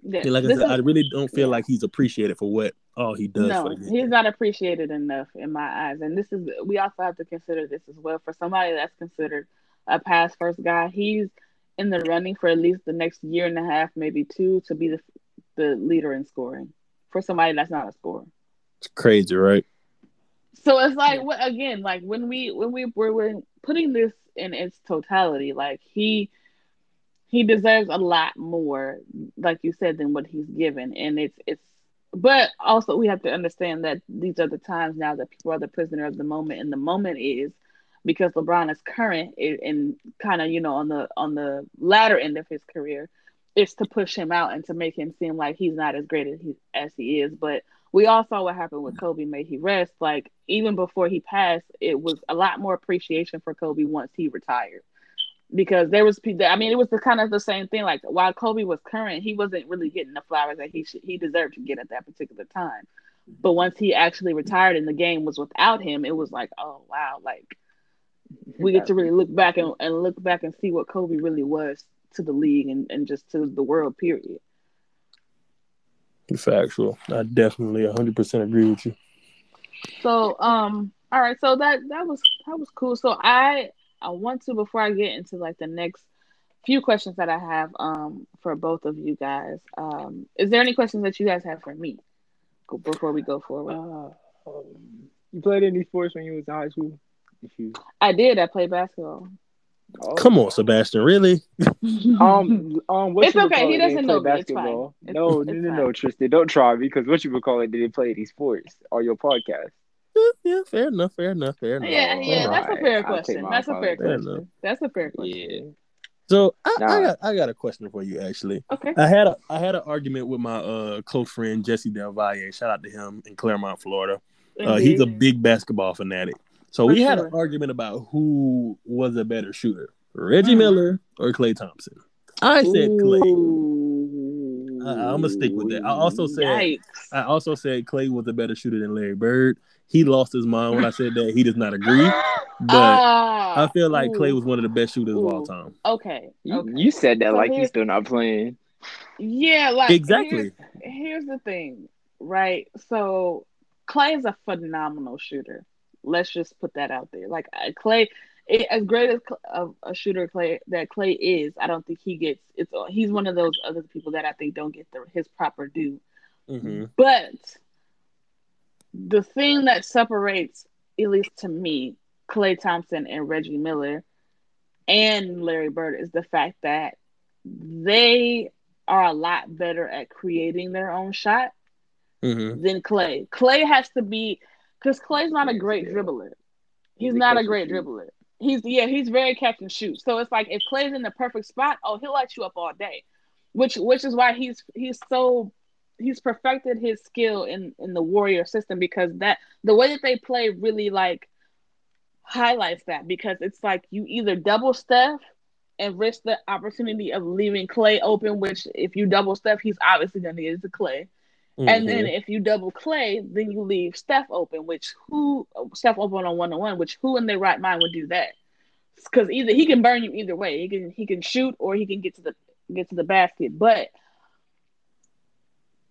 Yeah. Like I said, is- I really don't feel yeah. like he's appreciated for what all he does no, he's not appreciated enough in my eyes. And this is we also have to consider this as well. For somebody that's considered a pass first guy, he's in the running for at least the next year and a half, maybe two, to be the the leader in scoring. For somebody that's not a scorer. It's crazy, right? So it's like what again, like when we when we were when putting this in its totality, like he he deserves a lot more, like you said, than what he's given. And it's it's but also we have to understand that these are the times now that people are the prisoner of the moment, and the moment is because LeBron is current and- kind of you know on the on the latter end of his career, it's to push him out and to make him seem like he's not as great as he as he is. But we all saw what happened with Kobe. May he rest. Like even before he passed, it was a lot more appreciation for Kobe once he retired, because there was. People. I mean, it was the kind of the same thing. Like while Kobe was current, he wasn't really getting the flowers that he should, he deserved to get at that particular time. But once he actually retired and the game was without him, it was like, oh wow, like we get to really look back and, and look back and see what Kobe really was to the league and, and just to the world, period. Factual. I definitely 100% agree with you. So, um, all right. So that that was that was cool. So I I want to before I get into like the next few questions that I have um for both of you guys. Um, is there any questions that you guys have for me before we go forward? Uh, um, you played any sports when you was in high school? You... I did. I played basketball. Oh. Come on, Sebastian. Really? [LAUGHS] um, um, it's okay. He doesn't know basketball. It's no, no, no, no, Tristan. Don't try me because what you would call it? Did they play any sports or your podcast? Yeah, fair enough. Fair enough. Fair enough. Yeah, yeah. All that's right. a fair question. That's a fair, fair question. Enough. That's a fair question. Yeah. So I, nah. I, got I got a question for you actually. Okay. I had a I had an argument with my uh close friend Jesse Del Valle. Shout out to him in Clermont, Florida. Uh, he's a big basketball fanatic. So For we sure. had an argument about who was a better shooter, Reggie mm. Miller or Klay Thompson. I said Klay. I, am gonna stick with that. I also said Yikes. I also said Klay was a better shooter than Larry Bird. He lost his mind when I said that. He does not agree, [LAUGHS] but uh, I feel like ooh. Klay was one of the best shooters ooh. of all time. Okay, okay. You, said that so like he's still not playing. Yeah, like exactly. Here's, here's the thing, right? So Klay is a phenomenal shooter. Let's just put that out there. Like Klay, it, as great as a, a, shooter Klay that Klay is, I don't think he gets. It's he's one of those other people that I think don't get the, his proper due. Mm-hmm. But the thing that separates, at least to me, Klay Thompson and Reggie Miller and Larry Bird is the fact that they are a lot better at creating their own shot mm-hmm. than Klay. Klay has to be because Klay's not a great dribbler. He's, he's not a great dribbler. He's yeah, he's very catch and shoot. So it's like if Klay's in the perfect spot, oh, he'll light you up all day. Which which is why he's he's so he's perfected his skill in in the warrior system because that the way that they play really like highlights that because it's like you either double Steph and risk the opportunity of leaving Klay open, which if you double Steph, he's obviously gonna get to Klay. Mm-hmm. And then if you double Klay, then you leave Steph open, which who Steph open on one on one, which who in their right mind would do that? Because either he can burn you either way. He can he can shoot or he can get to the get to the basket. But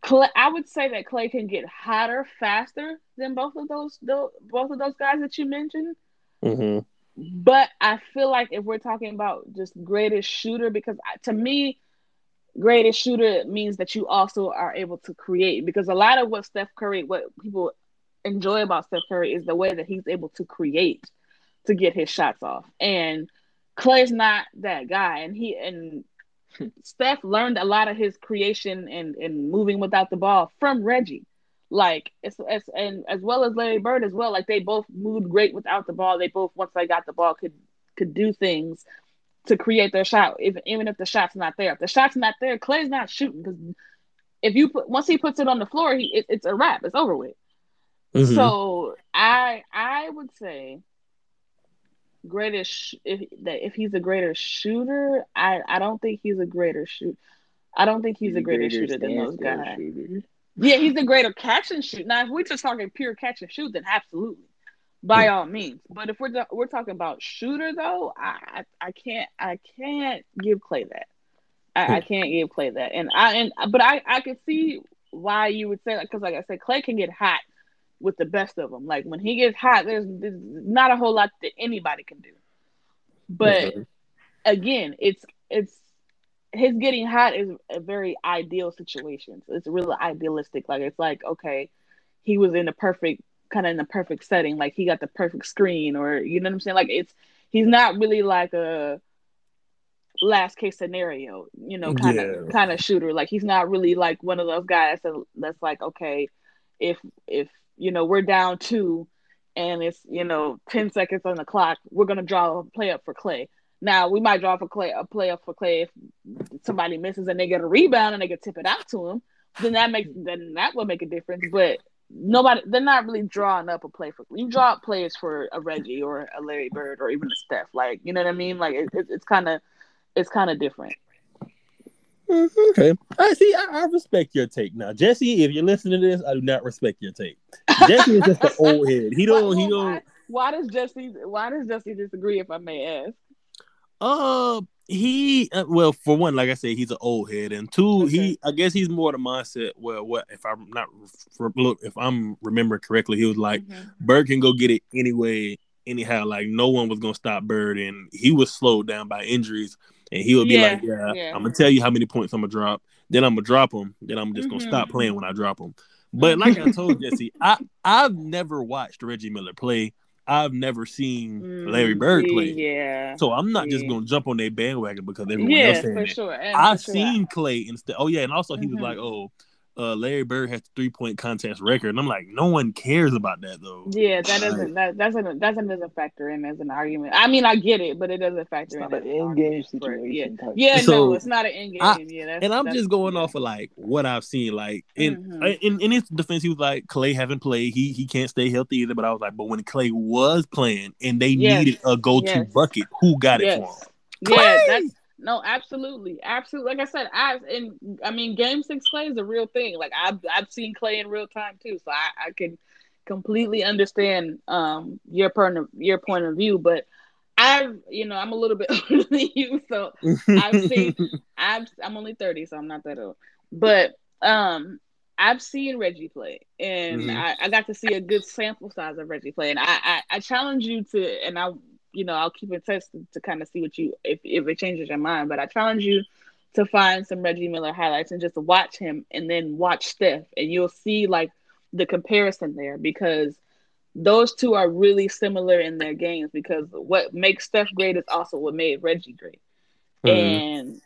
Klay, I would say that Klay can get hotter faster than both of those, those both of those guys that you mentioned. Mm-hmm. But I feel like if we're talking about just greatest shooter, because to me, greatest shooter means that you also are able to create because a lot of what Steph Curry, what people enjoy about Steph Curry is the way that he's able to create to get his shots off. And Klay's not that guy. And he and Steph learned a lot of his creation and, and moving without the ball from Reggie. Like it's, it's and as well as Larry Bird as well. Like they both moved great without the ball. They both once they got the ball could could do things to create their shot, even even if the shot's not there. If the shot's not there, Klay's not shooting because if you put once he puts it on the floor, he it, it's a wrap. It's over with. Mm-hmm. So I I would say greatest if that if he's a greater shooter, I I don't think he's a greater shoot. I don't think he's, he's a greater shooter than those guys. Shooter. Yeah, he's a greater catch and shoot. Now, if we're just talking pure catch and shoot, then absolutely by all means. But if we're we're talking about shooter though, I I can't I can't give Klay that. I, I hmm. can't give Klay that, and I and but I I can see why you would say that because like I said, Klay can get hot with the best of them. Like when he gets hot, there's, there's not a whole lot that anybody can do. But again, it's it's his getting hot is a very ideal situation. So it's really idealistic. Like it's like okay, he was in the perfect kind of in the perfect setting. Like he got the perfect screen, or you know what I'm saying. Like it's he's not really like a last case scenario, you know, kind of yeah. kind of shooter. Like he's not really like one of those guys that, that's like, okay, if if you know we're down two and it's you know 10 seconds on the clock, we're gonna draw a play up for Klay. Now we might draw for Klay, a play up for Klay if somebody misses and they get a rebound and they can tip it out to him. Then that makes then that will make a difference. But nobody they're not really drawing up a play for you draw up players for a Reggie or a Larry Bird or even a Steph. Like you know what I mean? Like it, it, it's kind of it's kind of different. Mm-hmm, okay, I see. I, I, respect your take now, Jesse. If you're listening to this, I do not respect your take. Jesse is just an [LAUGHS] old head. He don't. he don't. Why, why does Jesse? Why does Jesse disagree? If I may ask. Uh, he uh, well, for one, like I said, he's an old head, and two, okay. he I guess he's more the mindset. Well, what if I'm not look if I'm remembering correctly, he was like mm-hmm. Bird can go get it anyway, anyhow. Like no one was gonna stop Bird, and he was slowed down by injuries, and he would be yeah, like, yeah, yeah, I'm gonna tell you how many points I'm gonna drop, then I'm gonna drop him, then I'm just mm-hmm. gonna stop playing when I drop him. But like I told [LAUGHS] Jesse, I I've never watched Reggie Miller play. I've never seen Larry mm, Bird play. Yeah. So I'm not yeah. just gonna jump on their bandwagon because everyone yeah, else saying for it. Sure. I've for seen sure. Klay instead. Oh yeah, and also he mm-hmm. was like, oh, uh, Larry Bird has the three point contest record, and I'm like, no one cares about that though. Yeah, that doesn't that doesn't that doesn't factor in as an argument. I mean, I get it, but it doesn't factor it's in. Not an in game situation. Yeah, yeah so, no, it's not an in game. Yeah, that's, and I'm that's, just going yeah. off of like what I've seen. Like in, mm-hmm. in in his defense, he was like Klay haven't played. He he can't stay healthy either. But I was like, but when Klay was playing and they yes. needed a go to yes. bucket, who got yes. it for him? Klay! Yeah, that's no, absolutely, absolutely. Like I said, I and I mean, Game Six Klay is a real thing. Like I've I've seen Klay in real time too, so I I can completely understand um your point of your point of view. But I've you know I'm a little bit [LAUGHS] older than you, so I've seen [LAUGHS] I've I'm only thirty, so I'm not that old. But um I've seen Reggie play, and mm-hmm. I, I, got to see a good sample size of Reggie play, and I, I, I challenge you to, and I you know, I'll keep in touch to, to kind of see what you if if it changes your mind. But I challenge you to find some Reggie Miller highlights and just watch him and then watch Steph, and you'll see like the comparison there because those two are really similar in their games because what makes Steph great is also what made Reggie great. Mm-hmm. And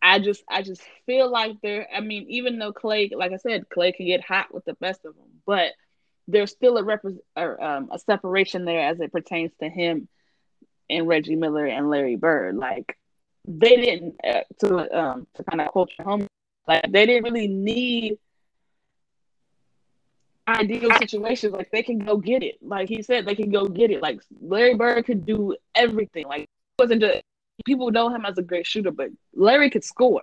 I just I just feel like they're I mean, even though Klay, like I said, Klay can get hot with the best of them, but there's still a rep- or, um, a separation there as it pertains to him and Reggie Miller and Larry Bird. Like they didn't uh, to um to kind of quote your home like they didn't really need ideal situations. Like they can go get it. Like he said, they can go get it. Like Larry Bird could do everything. Like wasn't just people know him as a great shooter, but Larry could score.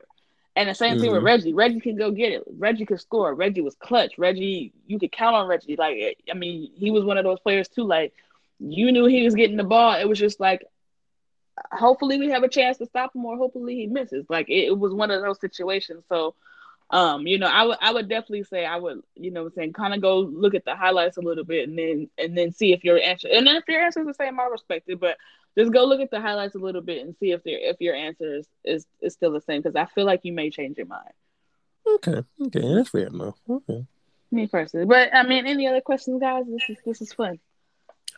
And the same mm-hmm. thing with mm-hmm. Reggie. Reggie can go get it. Reggie could score. Reggie was clutch. Reggie, you could count on Reggie. Like I mean, he was one of those players too. Like you knew he was getting the ball. It was just like, hopefully we have a chance to stop him, or hopefully he misses. Like it, it was one of those situations. So, um, you know, I would I would definitely say I would, you know, saying kind of go look at the highlights a little bit, and then and then see if your answer, and then if your answer is the same, I respect it. But just go look at the highlights a little bit and see if there if your answer is is, is still the same because I feel like you may change your mind. Okay, okay, that's fair enough. Okay. Me personally, but I mean, any other questions, guys? This is this is fun.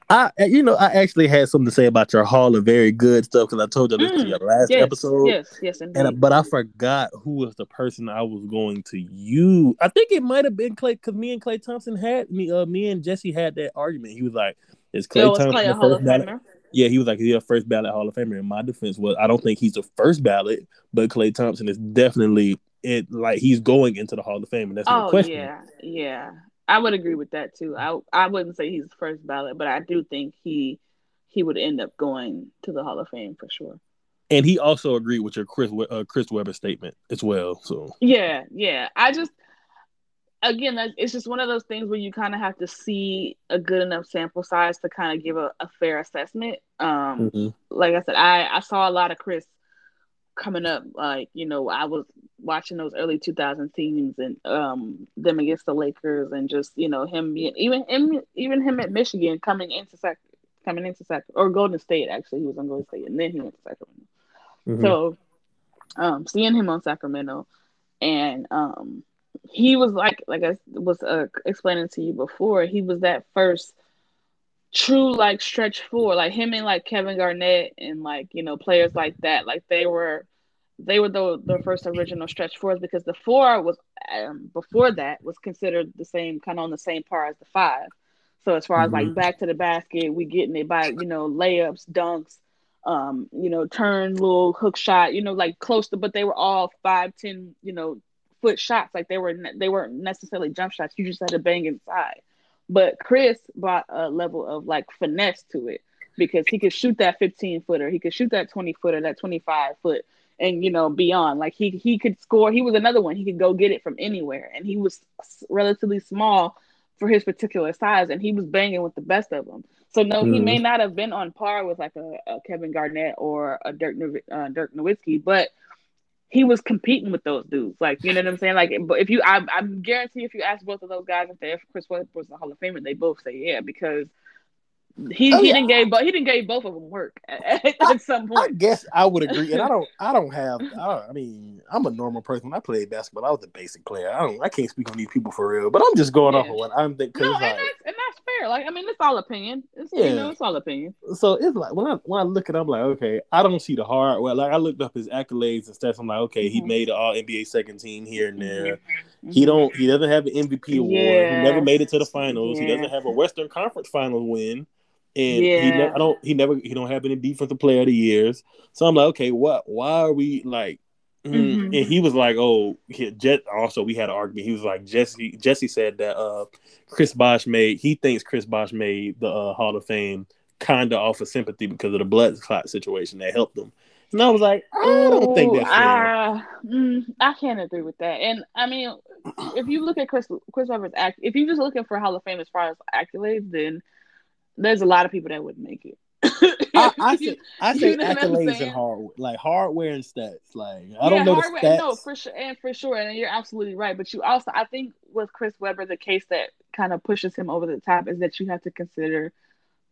I, you know, I actually had something to say about your Hall of Very Good stuff because I told you this mm, your last yes, episode. Yes, yes, indeed. And but I forgot who was the person I was going to use. I think it might have been Klay because me and Klay Thompson had me, uh, me and Jesse had that argument. He was like, "Is Klay Thompson Klay the first ballot?" Yeah, he was like, "He's a first ballot Hall of Famer." And my defense was, I don't think he's the first ballot, but Klay Thompson is definitely it. Like he's going into the Hall of Fame, and that's oh, the question. Yeah, yeah. I would agree with that too. I I wouldn't say he's first ballot, but I do think he he would end up going to the Hall of Fame for sure. And he also agreed with your Chris uh, Chris Webber statement as well. So yeah, yeah. I just again, it's just one of those things where you kind of have to see a good enough sample size to kind of give a, a fair assessment. Um, mm-hmm. Like I said, I I saw a lot of Chris coming up. Like you know, I was watching those early 2000 teams and um them against the Lakers and just you know him being even him even him at Michigan coming into Sac coming into Sac or Golden State actually he was on Golden State and then he went to Sacramento. Mm-hmm. So um seeing him on Sacramento and um he was like like I was uh, explaining to you before he was that first true like stretch four like him and like Kevin Garnett and like you know players like that like they were they were the the first original stretch fours because the four was um, before that was considered the same kind of on the same par as the five. So as far mm-hmm. as like mm-hmm. back to the basket, we getting it by you know layups, dunks, um, you know turn, little hook shot, you know like close to, but they were all five, ten, you know, foot shots. Like they were they weren't necessarily jump shots. You just had to bang inside. But Chris brought a level of like finesse to it because he could shoot that 15 footer, he could shoot that 20 footer, that 25 foot, and you know beyond. Like he he could score. He was another one. He could go get it from anywhere, and he was relatively small for his particular size, and he was banging with the best of them. So no, mm. he may not have been on par with like a, a Kevin Garnett or a Dirk uh, Dirk Nowitzki, but he was competing with those dudes. Like, you know what I'm saying? Like, but if you, I, I'm guarantee if you ask both of those guys if they if Chris Webber was a Hall of Famer, they both say yeah because he oh, he yeah. didn't gave but he didn't gave both of them work at, [LAUGHS] at some point. I guess I would agree, and I don't [LAUGHS] I don't have I, don't, I mean I'm a normal person. I played basketball, I was a basic player. I don't I can't speak on these people for real, but I'm just going yeah. off of what I'm thinking. No, and, like, that's, and that's fair. Like I mean, it's all opinion. It's, yeah, you know, it's all opinion. So it's like when I when I look at, it, I'm like, okay, I don't see the hard. Well, like I looked up his accolades and stuff. I'm like, okay, he mm-hmm. made an All NBA second team here and there. Mm-hmm. He don't. He doesn't have an MVP award. Yeah. He never made it to the finals. He doesn't have a Western Conference Finals win and yeah. he ne- I don't he never he don't have any defensive player of the years. So I'm like, okay, what? Why are we like? Mm. Mm-hmm. And he was like, oh, Jet. Also, we had an argument. He was like, Jesse. Jesse said that uh, Chris Bosh made. He thinks Chris Bosh made the uh, Hall of Fame kind of off of sympathy because of the blood clot situation that helped him. And I was like, I don't think that's fair. I, mm, I can't agree with that. And I mean, if you look at Chris Chris Webber's act, if you're just looking for Hall of Fame as far as accolades, then there's a lot of people that wouldn't make it. I, I [LAUGHS] say, I say you know accolades and hardware, like hardware and stats. Like I yeah, don't know hardware, the stats. No, for sure, and for sure, and you're absolutely right. But you also, I think, with Chris Webber, the case that kind of pushes him over the top is that you have to consider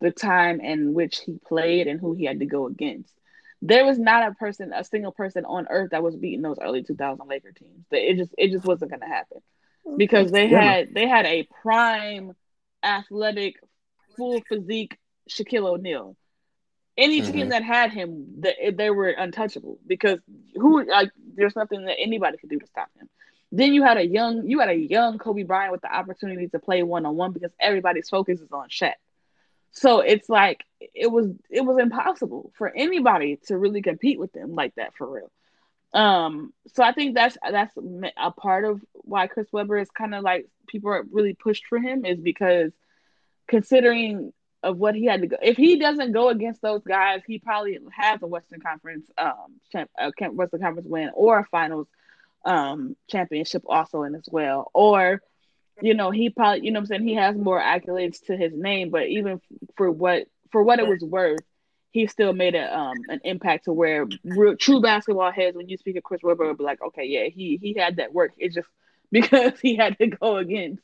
the time in which he played and who he had to go against. There was not a person, a single person on earth that was beating those early 2000 Laker teams. It just, it just wasn't going to happen mm, because they had, they had a prime athletic full physique Shaquille O'Neal. Any mm-hmm. team that had him, they, they were untouchable because who like there's nothing that anybody could do to stop him. Then you had a young you had a young Kobe Bryant with the opportunity to play one on one because everybody's focus is on Shaq. So it's like it was it was impossible for anybody to really compete with them like that for real. Um, so I think that's that's a part of why Chris Webber is kind of like people are really pushed for him is because considering of what he had to go. If he doesn't go against those guys, he probably has a Western Conference um champ, uh, Western Conference win or a Finals um championship also in as well. Or you know, he probably you know I'm saying he has more accolades to his name, but even for what for what it was worth, he still made a um an impact to where real, true basketball heads when you speak of Chris Webber will be like, okay, yeah, he he had that work. It's just [LAUGHS] because he had to go against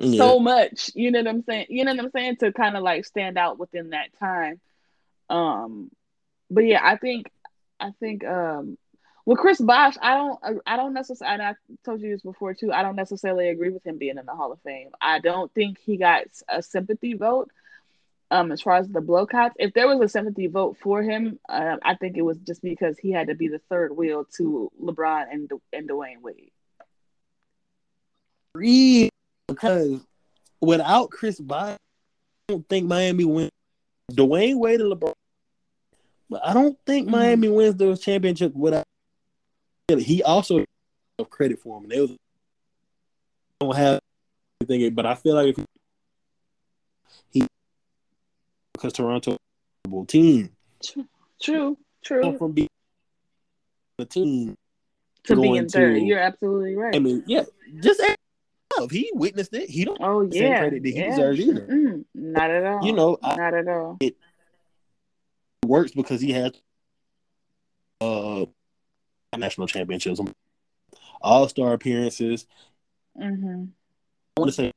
yeah. so much. You know what I'm saying? You know what I'm saying? To kind of like stand out within that time. Um, but yeah, I think I think um with Chris Bosh, I don't I don't necessarily I told you this before too. I don't necessarily agree with him being in the Hall of Fame. I don't think he got a sympathy vote. Um, as far as the blood clots, if there was a sympathy vote for him, uh, I think it was just because he had to be the third wheel to LeBron and and Dwyane Wade. Really? Because without Chris Bosh, I don't think Miami wins. Dwyane Wade and LeBron, but I don't think mm-hmm. Miami wins those championships without. He also have credit for him. They was, don't have anything, but I feel like if he because Toronto team. True, true. From being the team to being third, you're absolutely right. I mean, yeah, just he witnessed it, he don't oh yeah credit that he yeah. deserves either. Mm, not at all. You know, I, not at all. It works because he has uh national championships, all star appearances. Mm-hmm. I want to say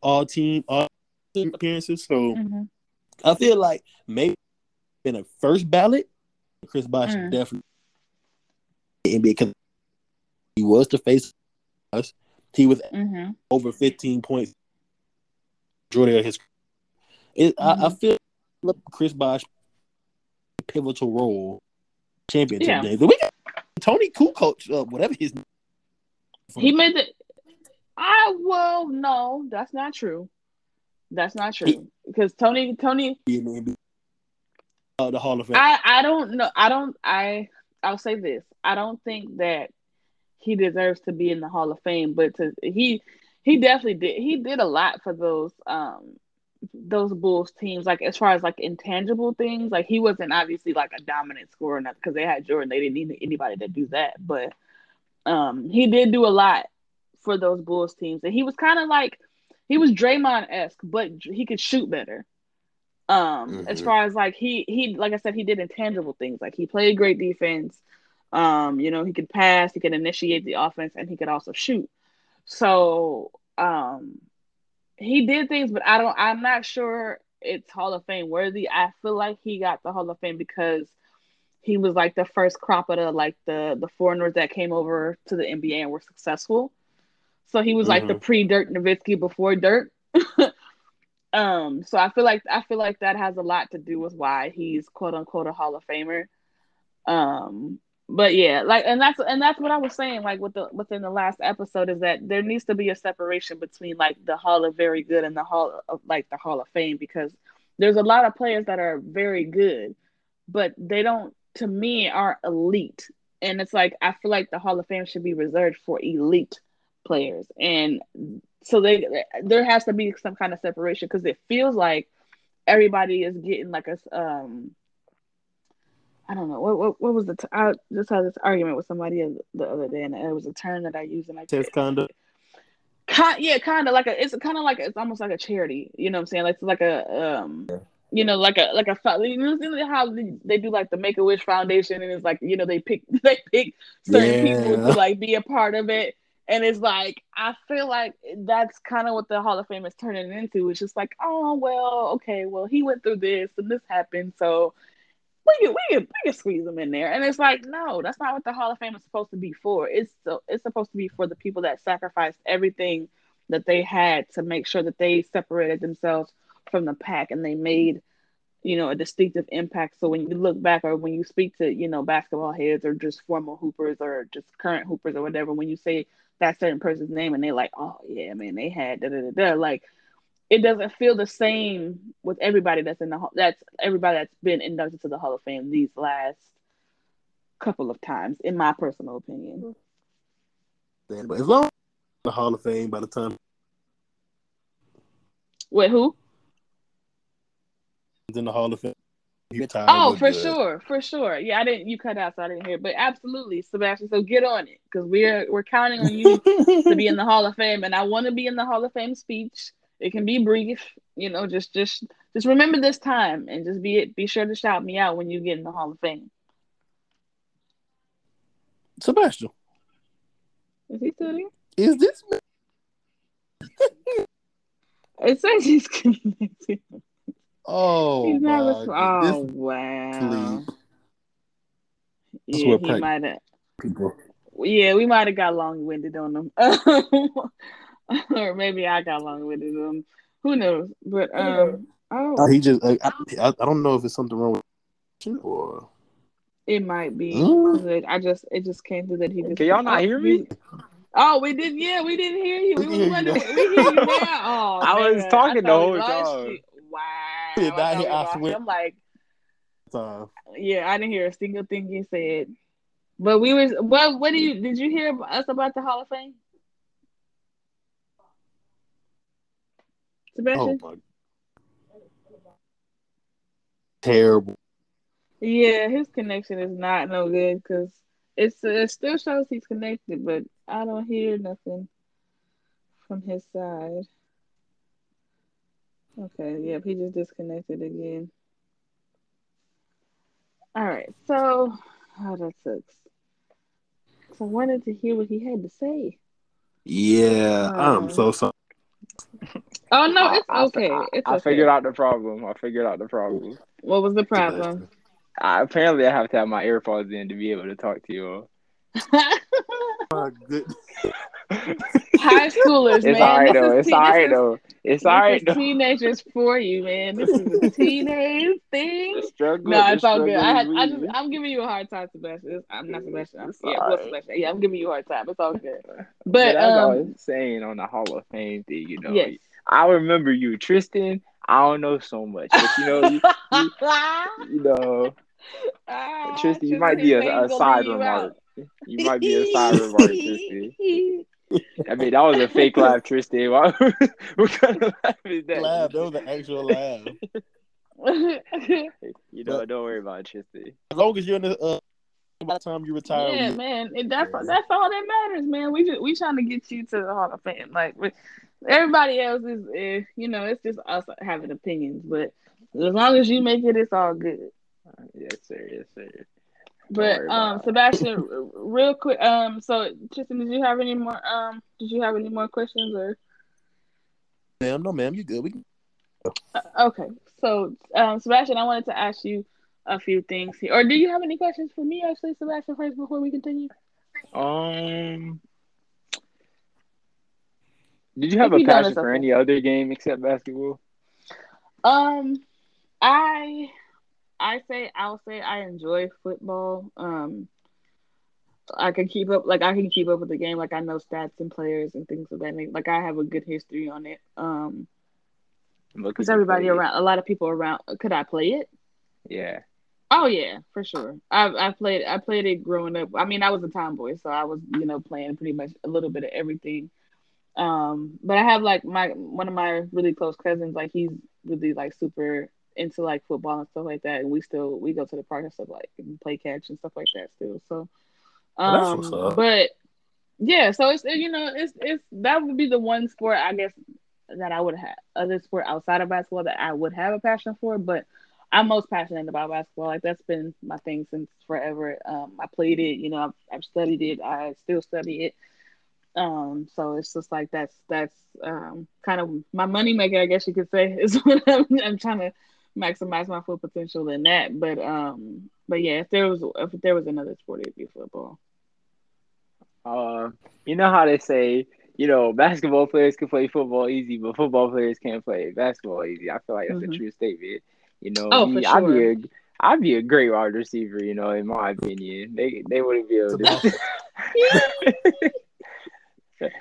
all team all team appearances. So mm-hmm. I feel like maybe in a first ballot, Chris Bosh mm. definitely because he was the face us. He was mm-hmm. over 15 points. Majority of his, it, mm-hmm. I, I, feel Chris Bosh pivotal role championship yeah. We got Toni Kukoc, uh, whatever his name. He made the. I well, no, that's not true. That's not true because Tony Tony. Uh, the Hall of Fame. I I don't know. I don't. I I'll say this. I don't think that he deserves to be in the Hall of Fame. But to, he he definitely did he did a lot for those um those Bulls teams. Like as far as like intangible things, like he wasn't obviously like a dominant scorer enough because they had Jordan. They didn't need anybody to do that, but um he did do a lot for those Bulls teams, and he was kind of like he was Draymond esque, but he could shoot better. Um, mm-hmm. as far as like he he like I said, he did intangible things. Like he played great defense. Um, you know, he could pass, he could initiate the offense, and he could also shoot. So um he did things, but I don't I'm not sure it's Hall of Fame worthy. I feel like he got the Hall of Fame because he was like the first crop of the like the the foreigners that came over to the NBA and were successful. So he was mm-hmm. like the mm-hmm. pre Dirk Nowitzki before Dirk. [LAUGHS] Um, so I feel like I feel like that has a lot to do with why he's quote unquote a Hall of Famer. Um, but yeah, like and that's and that's what I was saying, like with the within the last episode, is that there needs to be a separation between like the Hall of Very Good and the Hall of like the Hall of Fame because there's a lot of players that are very good, but they don't to me are elite. And it's like I feel like the Hall of Fame should be reserved for elite players. And so they there has to be some kind of separation because it feels like everybody is getting like a um I don't know what what, what was the t- I just had this argument with somebody the other day and it was a term that I used, and I test conduct. Kind, yeah, kind of like a. It's kind of like it's almost like a charity. You know what I'm saying? Like it's like a um, yeah. you know, like a like a you know how they do like the Make a Wish Foundation and it's like you know they pick [LAUGHS] they pick certain yeah. people to like be a part of it and it's like I feel like that's kind of what the Hall of Fame is turning into. It's just like, oh well, okay, well he went through this and this happened, so we can we can, we can squeeze them in there. And it's like, no, that's not what the Hall of Fame is supposed to be for. It's so it's supposed to be for the people that sacrificed everything that they had to make sure that they separated themselves from the pack and they made you know a distinctive impact so when you look back or when you speak to you know basketball heads or just former hoopers or just current hoopers or whatever when you say that certain person's name and they're like, oh yeah, man, they had da da da da. Like it doesn't feel the same with everybody that's in the that's everybody that's been inducted to the Hall of Fame these last couple of times, in my personal opinion. But as long as the Hall of Fame by the time. Wait, who? In the Hall of Fame. Oh, for good. sure, for sure. Yeah, I didn't. You cut out, so I didn't hear. But absolutely, Sebastian. So get on it because we're we're counting on you to be in the [LAUGHS] Hall of Fame, and I want to be in the Hall of Fame speech. It can be brief, you know. Just just just remember this time, and just be it. Be sure to shout me out when you get in the Hall of Fame. Sebastian, is he still here? Is this? [LAUGHS] it says he's connected. Oh, He's not resp- oh wow. Yeah, he might have. People. Yeah, we might have got long winded on them, [LAUGHS] oh, [LAUGHS] or maybe I got along with on them. Who knows? But um, oh, uh, he just uh, I, I, I don't know if it's something wrong with or it might be. Mm. I just it just came through that he just. Can y'all not hear me? Oh, we didn't. Yeah, we didn't hear you. We, we, hear, you. we hear you [LAUGHS] now. Oh, I man. was talking the whole time. Wow. Yeah, I, hear, I swear. I'm like, uh, yeah, I didn't hear a single thing you said. But we was what? What do you did you hear us about the Hall of Fame? Sebastian. Oh Terrible. Yeah, his connection is not no good because it's it still shows he's connected, but I don't hear nothing from his side. Okay, yep, he just disconnected again. All right, so oh, that sucks. So I wanted to hear what he had to say. Yeah, um, I'm so sorry. [LAUGHS] Oh no, it's I, okay. I, it's I okay. figured out the problem. I figured out the problem. What was the problem? I, apparently, I have to have my earphones in to be able to talk to you all. [LAUGHS] oh, good. High schoolers, it's man. All right, though. It's all right, though. It's all right, though. Teenagers for you, man. This is a [LAUGHS] teenage thing. Struggle, no, it's all good. I, had, I just, I'm giving you a hard time, Sebastian. I'm not Sebastian. I'm, yeah, right. Sebastian. Yeah, I'm giving you a hard time. It's all good. But, but um, I was saying on the Hall of Fame thing, you know, yes. I remember you, Tristan. I don't know so much, but you know, you, you, [LAUGHS] you know, ah, Tristan, you might be a, a side remark. You might be a siren Bart, Tristan. [LAUGHS] I mean, that was a fake laugh, Tristan. Why [LAUGHS] what kind of laugh is that? laugh. That was an actual laugh. You know, don't worry about it, Tristan. As long as you're in the uh, by the time you retire, yeah, you- man. It, that's that's all that matters, man. We just we trying to get you to the Hall of Fame. Like we, everybody else is, eh, you know, it's just us having opinions. But as long as you make it, it's all good. Yes, sir. Yes, sir. But um. Sebastian, [LAUGHS] real quick, um, so Tristan, did you have any more um, did you have any more questions or? ma'am, no, ma'am, you good. We can Uh, okay, so um, Sebastian, I wanted to ask you a few things here, or do you have any questions for me, actually, Sebastian, first before we continue? Um, did you have If a passion for okay. any other game except basketball? Um, I I say I'll say I enjoy football. Um, I can keep up like I can keep up with the game. Like I know stats and players and things of that nature. Like I have a good history on it. Um, because everybody play it. around, a lot of people around. Could I play it? Yeah. Oh yeah, for sure. I I played I played it growing up. I mean, I was a tomboy, so I was you know playing pretty much a little bit of everything. Um, but I have like my one of my really close cousins, like he's really like super into like football and stuff like that, and we still we go to the park and stuff like and play catch and stuff like that still. So, that's um, but yeah, so it's you know it's it's that would be the one sport I guess that I would have other sport outside of basketball that I would have a passion for, but I'm most passionate about basketball. Like that's been my thing since forever. Um, I played it, you know, I've, I've studied it. I still study it. Um, so it's just like that's that's um kind of my money maker, I guess you could say, [LAUGHS] is what I'm, I'm trying to maximize my full potential in that. But um, but yeah, if there was if there was another sport, it'd be football. Uh, you know how they say, you know, basketball players can play football easy, but football players can't play basketball easy. I feel like that's Mhm. a true statement. You know, Oh, me, for I'd be a I'd be a great wide receiver, you know, in my opinion. They they wouldn't be able to [LAUGHS]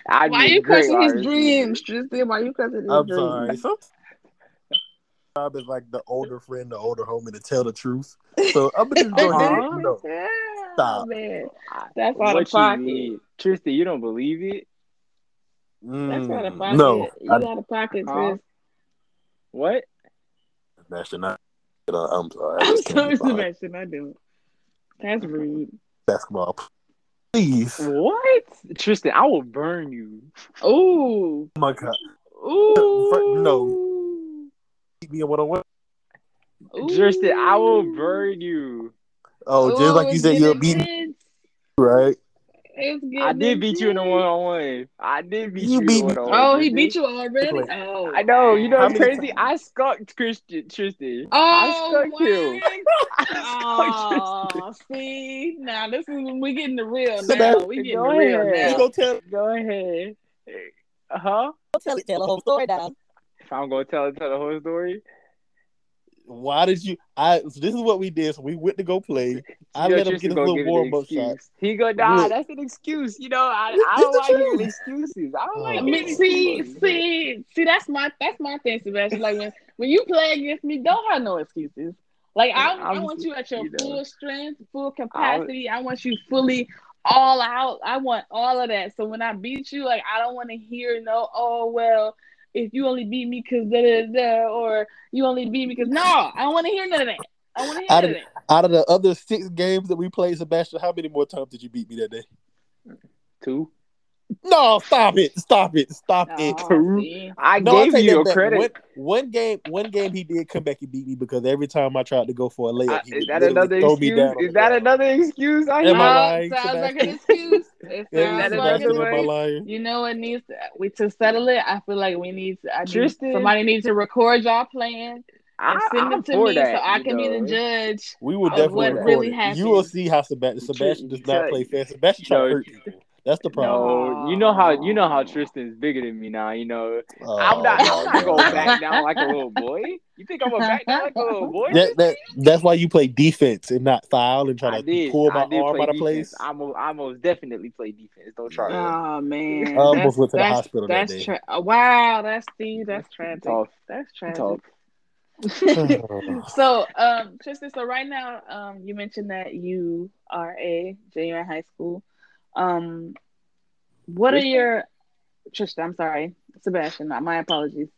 I'd Why be you great crushing his dreams, Tristan? Why you crushing his I'm dreams? sorry. [LAUGHS] Sometimes job is like the older friend, the older homie to tell the truth. So I'm gonna just go ahead Uh-huh. no. Yeah, Stop. man. That's out of what you pocket. mean? Tristan, you don't believe it? That's out of Mm, pocket. no, you I, out of pocket, Huh? Chris. What? that should not. uh, I'm sorry. I I'm just can't sorry, be bothered. Sebastian. I do. That's rude. Basketball, please. What? Tristan, I will burn you. Ooh. Oh my god, Ooh. no. keep me one on one. Tristan, I will burn you. Oh, just Ooh, like you said, you'll me, right? It's getting I did beat you in a intense. one on one. I did beat You you, beat in me- a one on one. Oh, he beat you already? Oh. I know. You know How what's crazy? I skunked Christian Tristan. Oh, [LAUGHS] I skunked him. I skunked Oh, see, now this is when we getting the real So now. that- We getting Go the real ahead. You now. go tell Go ahead. Uh huh. Tell it, tell the whole story down. If I'm gonna tell tell the whole story, why did you? I so this is what we did. So we went to go play. I you let him get a little warm up shot. excuse. He go, nah, Look. that's an excuse. You know, I, It's [LAUGHS] I don't like giving truth. excuses. I don't Oh, like I mean, see, excuses. see, see. That's my that's my thing, Sebastian. Like when when you play against me, don't have no excuses. Like I, I want you at your you know. full strength, full capacity. I want you fully all out. I want all of that. So when I beat you, like I don't want to hear no. Oh well, if you only beat me because da da da, or you only beat me because no, I don't want to hear none of that. I want to hear Out of of that. Out of the other six games that we played, Sebastian, how many more times did you beat me that day? Two. No, stop it, stop it, stop it. Oh, see. I No, gave take you that your back. credit. One, one game, one game he did come back and beat me because every time I tried to go for a layup, I- he is would that another throw me excuse? down Is that ground. another excuse? I Am hear? I lying, sounds like an excuse. It [LAUGHS] sounds like another Sebastian, am I lying? You know what needs to, we to settle it. I feel like we need to. I need, somebody needs to record y'all playing and I, send I'm it to me that, so I you can be the judge. We will of definitely what record really it. You will see how Sebastian, Sebastian does not play fair. Sebastian try to No, hurt people. That's the problem. No, you know how you know how Tristan's bigger than me now. You know, Oh, I'm not. I'm not gonna God. back down like a little boy. You think I'm gonna back down like a little boy? That, that that's why you play defense and not foul and try I to did. pull my I arm out of defense. place. I most, I most definitely play defense. Don't try to. Oh man, I almost that's, went to the that's, hospital that that's day. Tra- oh, wow, that's Steve. That's tragic. Tough. That's tragic. Tough. [LAUGHS] so, um, Tristan, so right now, um, you mentioned that you are a junior in high school. Um, what are your Tristan? I'm sorry, Sebastian. My apologies.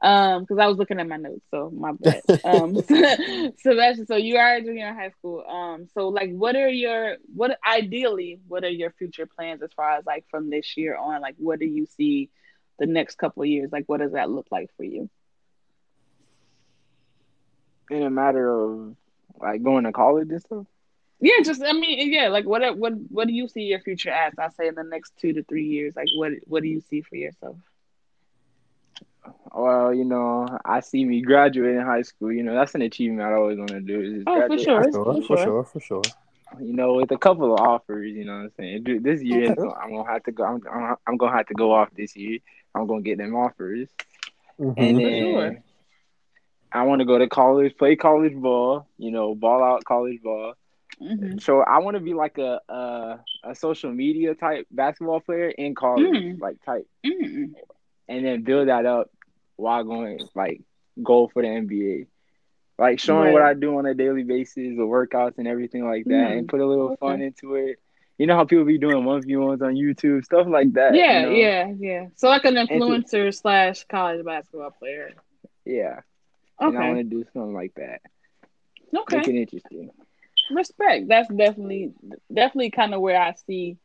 Um, because I was looking at my notes, so my bad. [LAUGHS] Um, [LAUGHS] Sebastian, so you are a junior in high school. Um, so like, what are your what ideally, what are your future plans as far as like from this year on? Like, what do you see the next couple of years? Like, what does that look like for you? In a matter of like going to college and stuff. Yeah, just I mean, yeah, like what what what do you see your future as? I say in the next two to three years, like what what do you see for yourself? Well, you know, I see me graduating high school. You know, that's an achievement I always want to do. Is oh, for sure, for sure, for sure, for sure. You know, with a couple of offers, you know what I'm saying. Dude, this year, okay. I'm gonna have to go. I'm, I'm, I'm, gonna have to go off this year. I'm gonna get them offers, mm-hmm. and then sure. I want to go to college, play college ball. You know, ball out college ball. Mm-hmm. So I want to be like a, a, a social media type basketball player in college, mm. like type, mm. and then build that up while going like go for the NBA. Like showing right. what I do on a daily basis, the workouts and everything like that, and put a little okay. fun into it. You know how people be doing one v ones on YouTube, stuff like that. Yeah, you know? yeah, yeah. So like an influencer to, slash college basketball player. Yeah. Okay. And I want to do something like that. Okay. Make it interesting. Respect. That's definitely definitely kind of where I see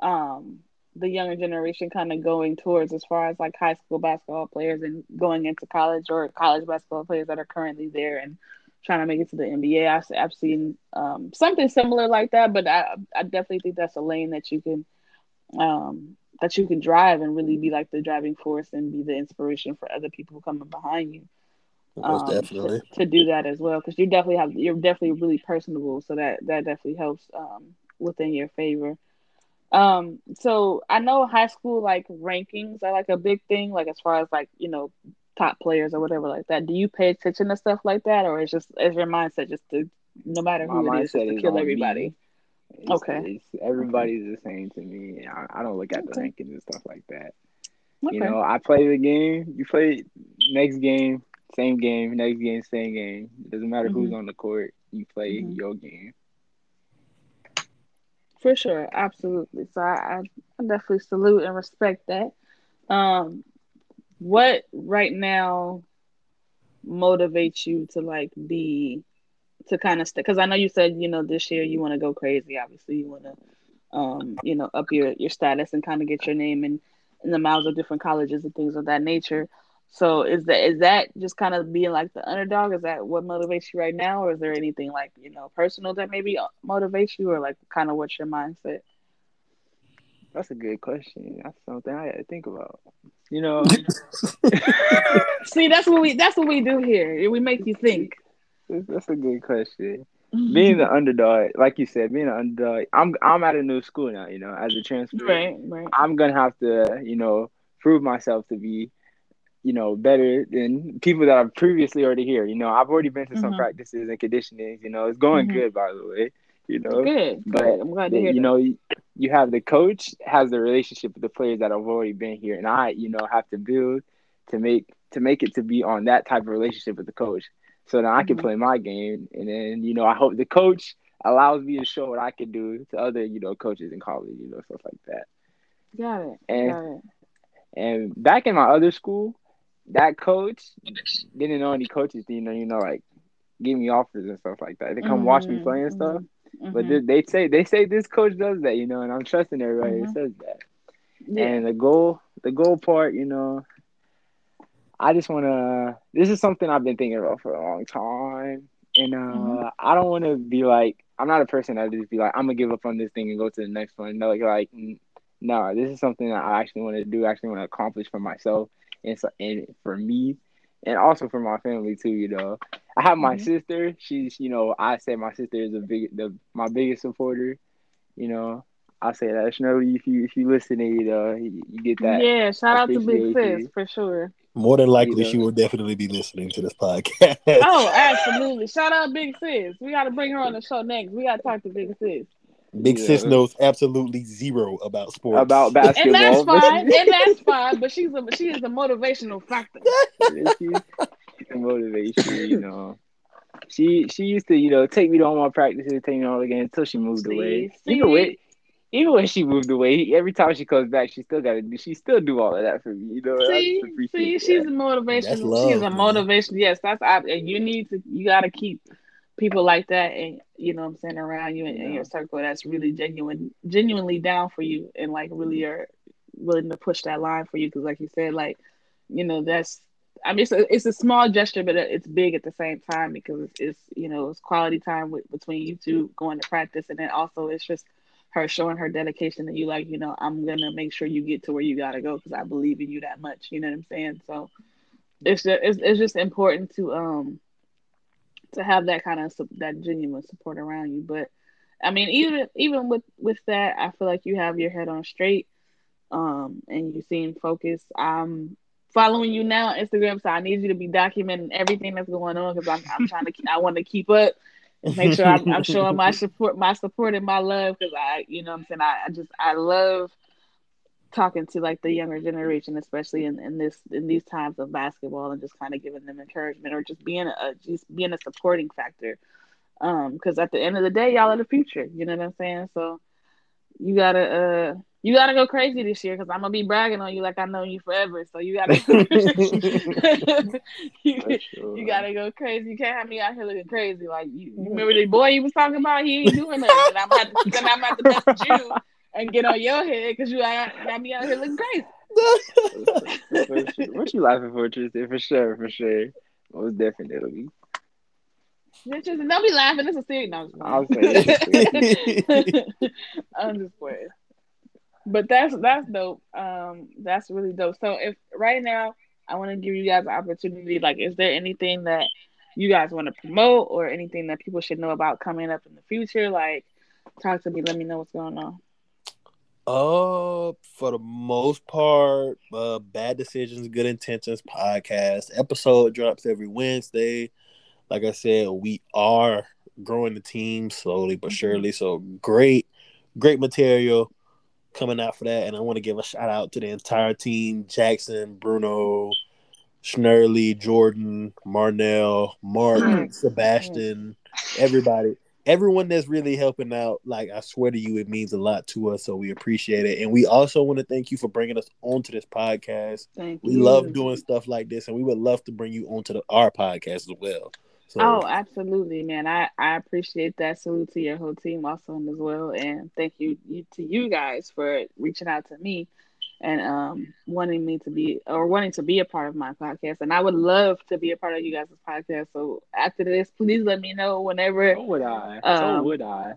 um the younger generation kind of going towards as far as like high school basketball players and going into college or college basketball players that are currently there and trying to make it to the NBA. I've, I've seen um, something similar like that, but I, I definitely think that's a lane that you can um, that you can drive and really be like the driving force and be the inspiration for other people coming behind you. Um, definitely to, to, do that as well because you definitely have you're definitely really personable, so that that definitely helps um, within your favor. Um, so I know high school like rankings are like a big thing, like as far as like, you know, top players or whatever like that. Do you pay attention to stuff like that or is just is your mindset just to no matter who My it is, to kill everybody? It's, okay. It's, everybody's the same to me. I, I don't look at the okay. rankings and stuff like that. Okay. You know, I play the game, you play next game, same game, next game, same game. It doesn't matter mm-hmm. who's on the court, you play mm-hmm. your game. For sure, absolutely. So I, I definitely salute and respect that. Um, what right now motivates you to like be to kind of because I know you said you know this year you want to go crazy. Obviously, you want to um, you know up your your status and kind of get your name in in the mouths of different colleges and things of that nature. So is that is that just kind of being like the underdog? Is that what motivates you right now, or is there anything like you know personal that maybe uh, motivates you, or like kind of what's your mindset? That's a good question. That's something I had to think about. You know, [LAUGHS] [LAUGHS] see, that's what we that's what we do here. We make you think. That's a good question. [LAUGHS] being the underdog, like you said, being an underdog, I'm I'm at a new school now. You know, as a transfer, right, right. I'm gonna have to, you know, prove myself to be you know, better than people that are previously already here. You know, I've already been to mm-hmm. some practices and conditioning. You know, it's going mm-hmm. good, by the way. You know, good. But good. I'm glad to hear you that. know, you have the coach has the relationship with the players that have already been here, and I, you know, have to build to make to make it to be on that type of relationship with the coach, so that I can mm-hmm. play my game, and then you know, I hope the coach allows me to show what I can do to other, you know, coaches in college, you know, stuff like that. Got it. And Got it. and back in my other school, that coach didn't know any coaches, you know, you know, like give me offers and stuff like that. They come mm-hmm, watch me play and stuff. Mm-hmm. But they, they, say they say this coach does that, you know, and I'm trusting everybody mm-hmm. that says that. Yeah. And the goal, the goal part, you know, I just want to. This is something I've been thinking about for a long time, and uh, mm-hmm. I don't want to be like I'm not a person that just be like I'm gonna give up on this thing and go to the next one. No, like, like no, this is something that I actually want to do. Actually want to accomplish for myself and so and for me and also for my family too. You know, I have my mm-hmm. sister. She's you know I say my sister is a big the my biggest supporter. You know, I say that Shirley, if you if you listen, you know, you, you get that. Yeah, shout out to Big Sis for sure. More than likely, you know? she will definitely be listening to this podcast. oh, absolutely! Shout out Big Sis. We got to bring her on the show next. We got to talk to Big Sis. Big yeah. sis knows absolutely zero about sports. About basketball. [LAUGHS] And that's fine. [LAUGHS] and that's fine. But she's a she is a motivational factor. the motivation, you know. She she used to, you know, take me to all my practices, take me to all the games until she moved See, away. see? Even when even when she moved away, every time she comes back, she still gotta do she still do all of that for me. You know, I See, just appreciate see, that. she's a motivation. She's a man. motivation. Yes, that's I, and you need to. You got to keep people like that, and you know, what I'm saying around you and in your circle. That's really genuine, genuinely down for you, and like really are willing to push that line for you. Because, like you said, like you know, that's. I mean, it's a, it's a small gesture, but it's big at the same time because it's, it's you know it's quality time with, between you two going to practice, and then also it's just her showing her dedication to you. Like you know, I'm gonna make sure you get to where you gotta go because I believe in you that much. You know what I'm saying? So it's just it's, it's just important to um to have that kind of that genuine support around you. But I mean, even even with with that, I feel like you have your head on straight, um, and you seem focused. I'm following you now on Instagram, so I need you to be documenting everything that's going on because I'm I'm trying to I want to keep up. And make sure I'm, I'm showing my support, my support and my love because I, you know, I'm saying I, I just I love talking to like the younger generation, especially in, in this in these times of basketball, and just kind of giving them encouragement or just being a just being a supporting factor. Um, because at the end of the day, y'all are the future. You know what I'm saying? So you gotta uh you gotta go crazy this year because I'm gonna be bragging on you like I know you forever. So you gotta you, [LAUGHS] sure. [LAUGHS] you gotta go crazy. You can't have me out here looking crazy. Like you, you remember the boy you was talking about? He ain't doing nothing. I'm about to, I'm about to message you and get on your head because you got, got me out here looking crazy. For. What you laughing for, Tristan? For sure, for sure. Most definitely. It's just, don't be laughing. This is serious. No, I'll I'm just playing. [LAUGHS] [LAUGHS] I'm just playing. But that's that's dope. Um, that's really dope. So if right now I want to give you guys an opportunity, like, is there anything that you guys want to promote or anything that people should know about coming up in the future? Like, talk to me. Let me know what's going on. Uh, for the most part, uh, bad decisions, good intentions podcast episode drops every Wednesday. Like I said, we are growing the team slowly but Mhm. surely. So great, great material coming out for that. And I want to give a shout out to the entire team: Jackson, Bruno, Schnurley, Jordan, Marnell, Mark, Sebastian, everybody. Everyone that's really helping out, like I swear to you, it means a lot to us. So we appreciate it, and we also want to thank you for bringing us onto this podcast. Thank We you. love doing stuff like this, and we would love to bring you onto the, our podcast as well. So, Oh, absolutely, man. I, I appreciate that. Salute to your whole team also as well. And thank you, you to you guys for reaching out to me and um wanting me to be or wanting to be a part of my podcast. And I would love to be a part of you guys' podcast. So after this, please let me know whenever So would I. so Um, would I.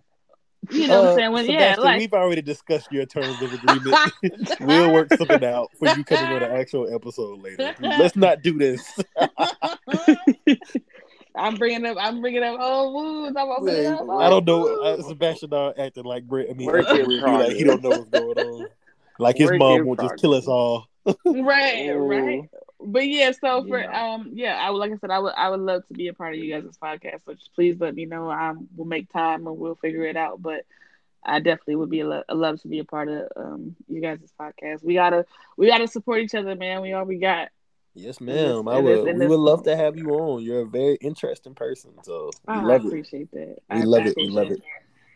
you know what Uh, I'm saying. When yeah, like we've already discussed your terms of agreement. [LAUGHS] we'll work something out for you coming on an actual episode later. Let's not do this. [LAUGHS] I'm bringing up I'm bringing up old wounds. I'm gonna bring it. I don't know. Uh, Sebastian are acting like Brett. I mean, Work acting in weird. He like he don't know what's going on. Like his Work mom will just kill us all. [LAUGHS] right, right. But yeah, so for Yeah. um yeah, I would like I said, I would I would love to be a part of you guys' podcast. So just please let me know. Um we'll make time and we'll figure it out. But I definitely would be a, lo- love to be a part of um you guys' podcast. We gotta we gotta support each other, man. We all we got. Yes, ma'am. I would. We would love to have you on. You're a very interesting person. So we Oh, I love it. appreciate that. We I love it. We appreciate love that. it.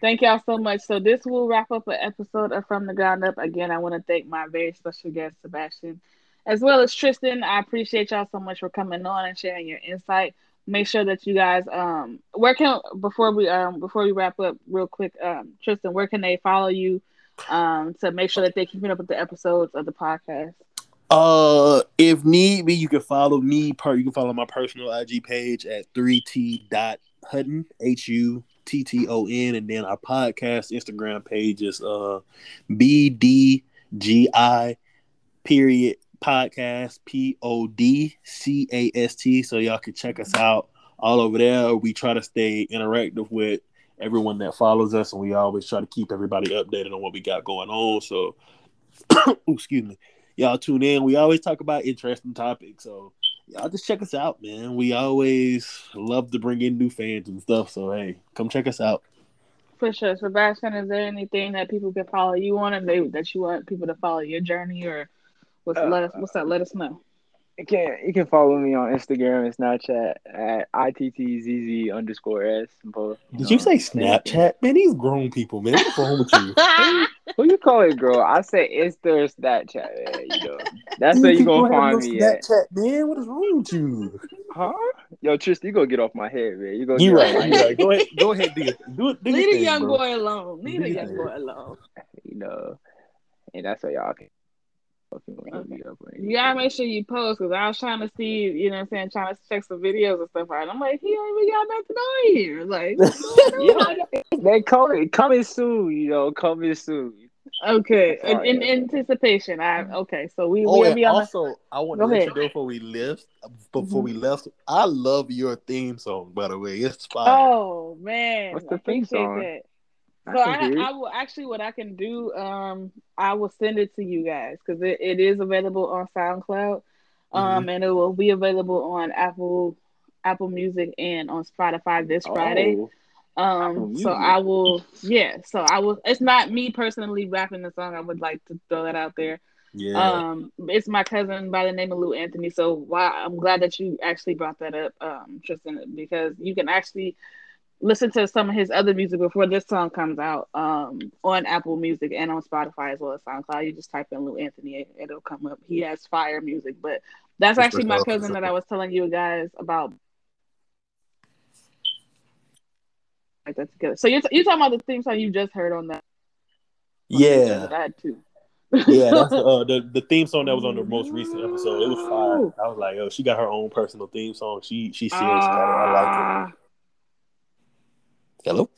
Thank y'all so much. So this will wrap up an episode of From the Ground Up. Again, I want to thank my very special guest, Sebastian, as well as Tristan. I appreciate y'all so much for coming on and sharing your insight. Make sure that you guys um where can before we um before we wrap up real quick, um Tristan, where can they follow you um to make sure that they're keeping up with the episodes of the podcast? Uh, if need be, you can follow me. Per you can follow my personal IG page at three t dot Hutton H U T T O N, and then our podcast Instagram page is uh B D G I period podcast P O D C A S T. So y'all can check us out all over there. We try to stay interactive with everyone that follows us, and we always try to keep everybody updated on what we got going on. So, [COUGHS] excuse me y'all tune in. We always talk about interesting topics, so y'all just check us out, man. We always love to bring in new fans and stuff. So hey, come check us out. For sure. Sebastian, is there anything that people can follow you on and they that you want people to follow your journey or what's Uh, let us what's that let us know? You can you can follow me on Instagram and Snapchat at ittzz underscore s. Both, Did you say. Snapchat? Man, these grown people, man. What's wrong with you? [LAUGHS] Who you call it, girl? I say Insta or Snapchat. Man, you know, that's where These you gonna find no me at. Snapchat, man. What is wrong with you? Huh? Yo, Tristan, you gonna get off my head, man. You gonna You get right. off my You head. right. Go ahead. Go ahead. Do, it. do it. Do Leave your the young bro. boy alone. Leave the Do your young boy alone. [LAUGHS] You know, and that's why y'all can. If you wanna hit me up or You gotta make sure you post because I was trying to see, you know what I'm saying, trying to check some videos and stuff out. I'm like, he ain't even got nothing on here. Like, what's [LAUGHS] going on? Yeah, they coming coming soon. You know, coming soon. okay. In, in anticipation, I okay. So we Oh, we'll and be on the also, I want Go to let you know before we left. Before Mhm. we left, I love your theme song. By the way, it's fire. Oh man, What's I the theme song? that. I So I. I will actually what I can do. Um, I will send it to you guys because it, it is available on SoundCloud. Um, Mm-hmm. and it will be available on Apple, Apple Music, and on Spotify this Friday. Oh, Um, so I will, yeah. So I will. It's not me personally rapping the song. I would like to throw that out there. yeah. Um, it's my cousin by the name of Lou Anthony. So wow, I'm glad that you actually brought that up, um, Tristan, because you can actually listen to some of his other music before this song comes out um, on Apple Music and on Spotify as well as SoundCloud. You just type in Lou Anthony, it- it'll come up. He has fire music, but that's actually my cousin that I was telling you guys about. Like that together. So you're, you're talking about the theme song you just heard on that? yeah. that too. Yeah, that's the, [LAUGHS] uh, the the theme song that was on the most recent episode. It was fire. I was like, oh, she got her own personal theme song. She she serious it. I like it. Hello?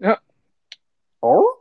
Yeah. Oh?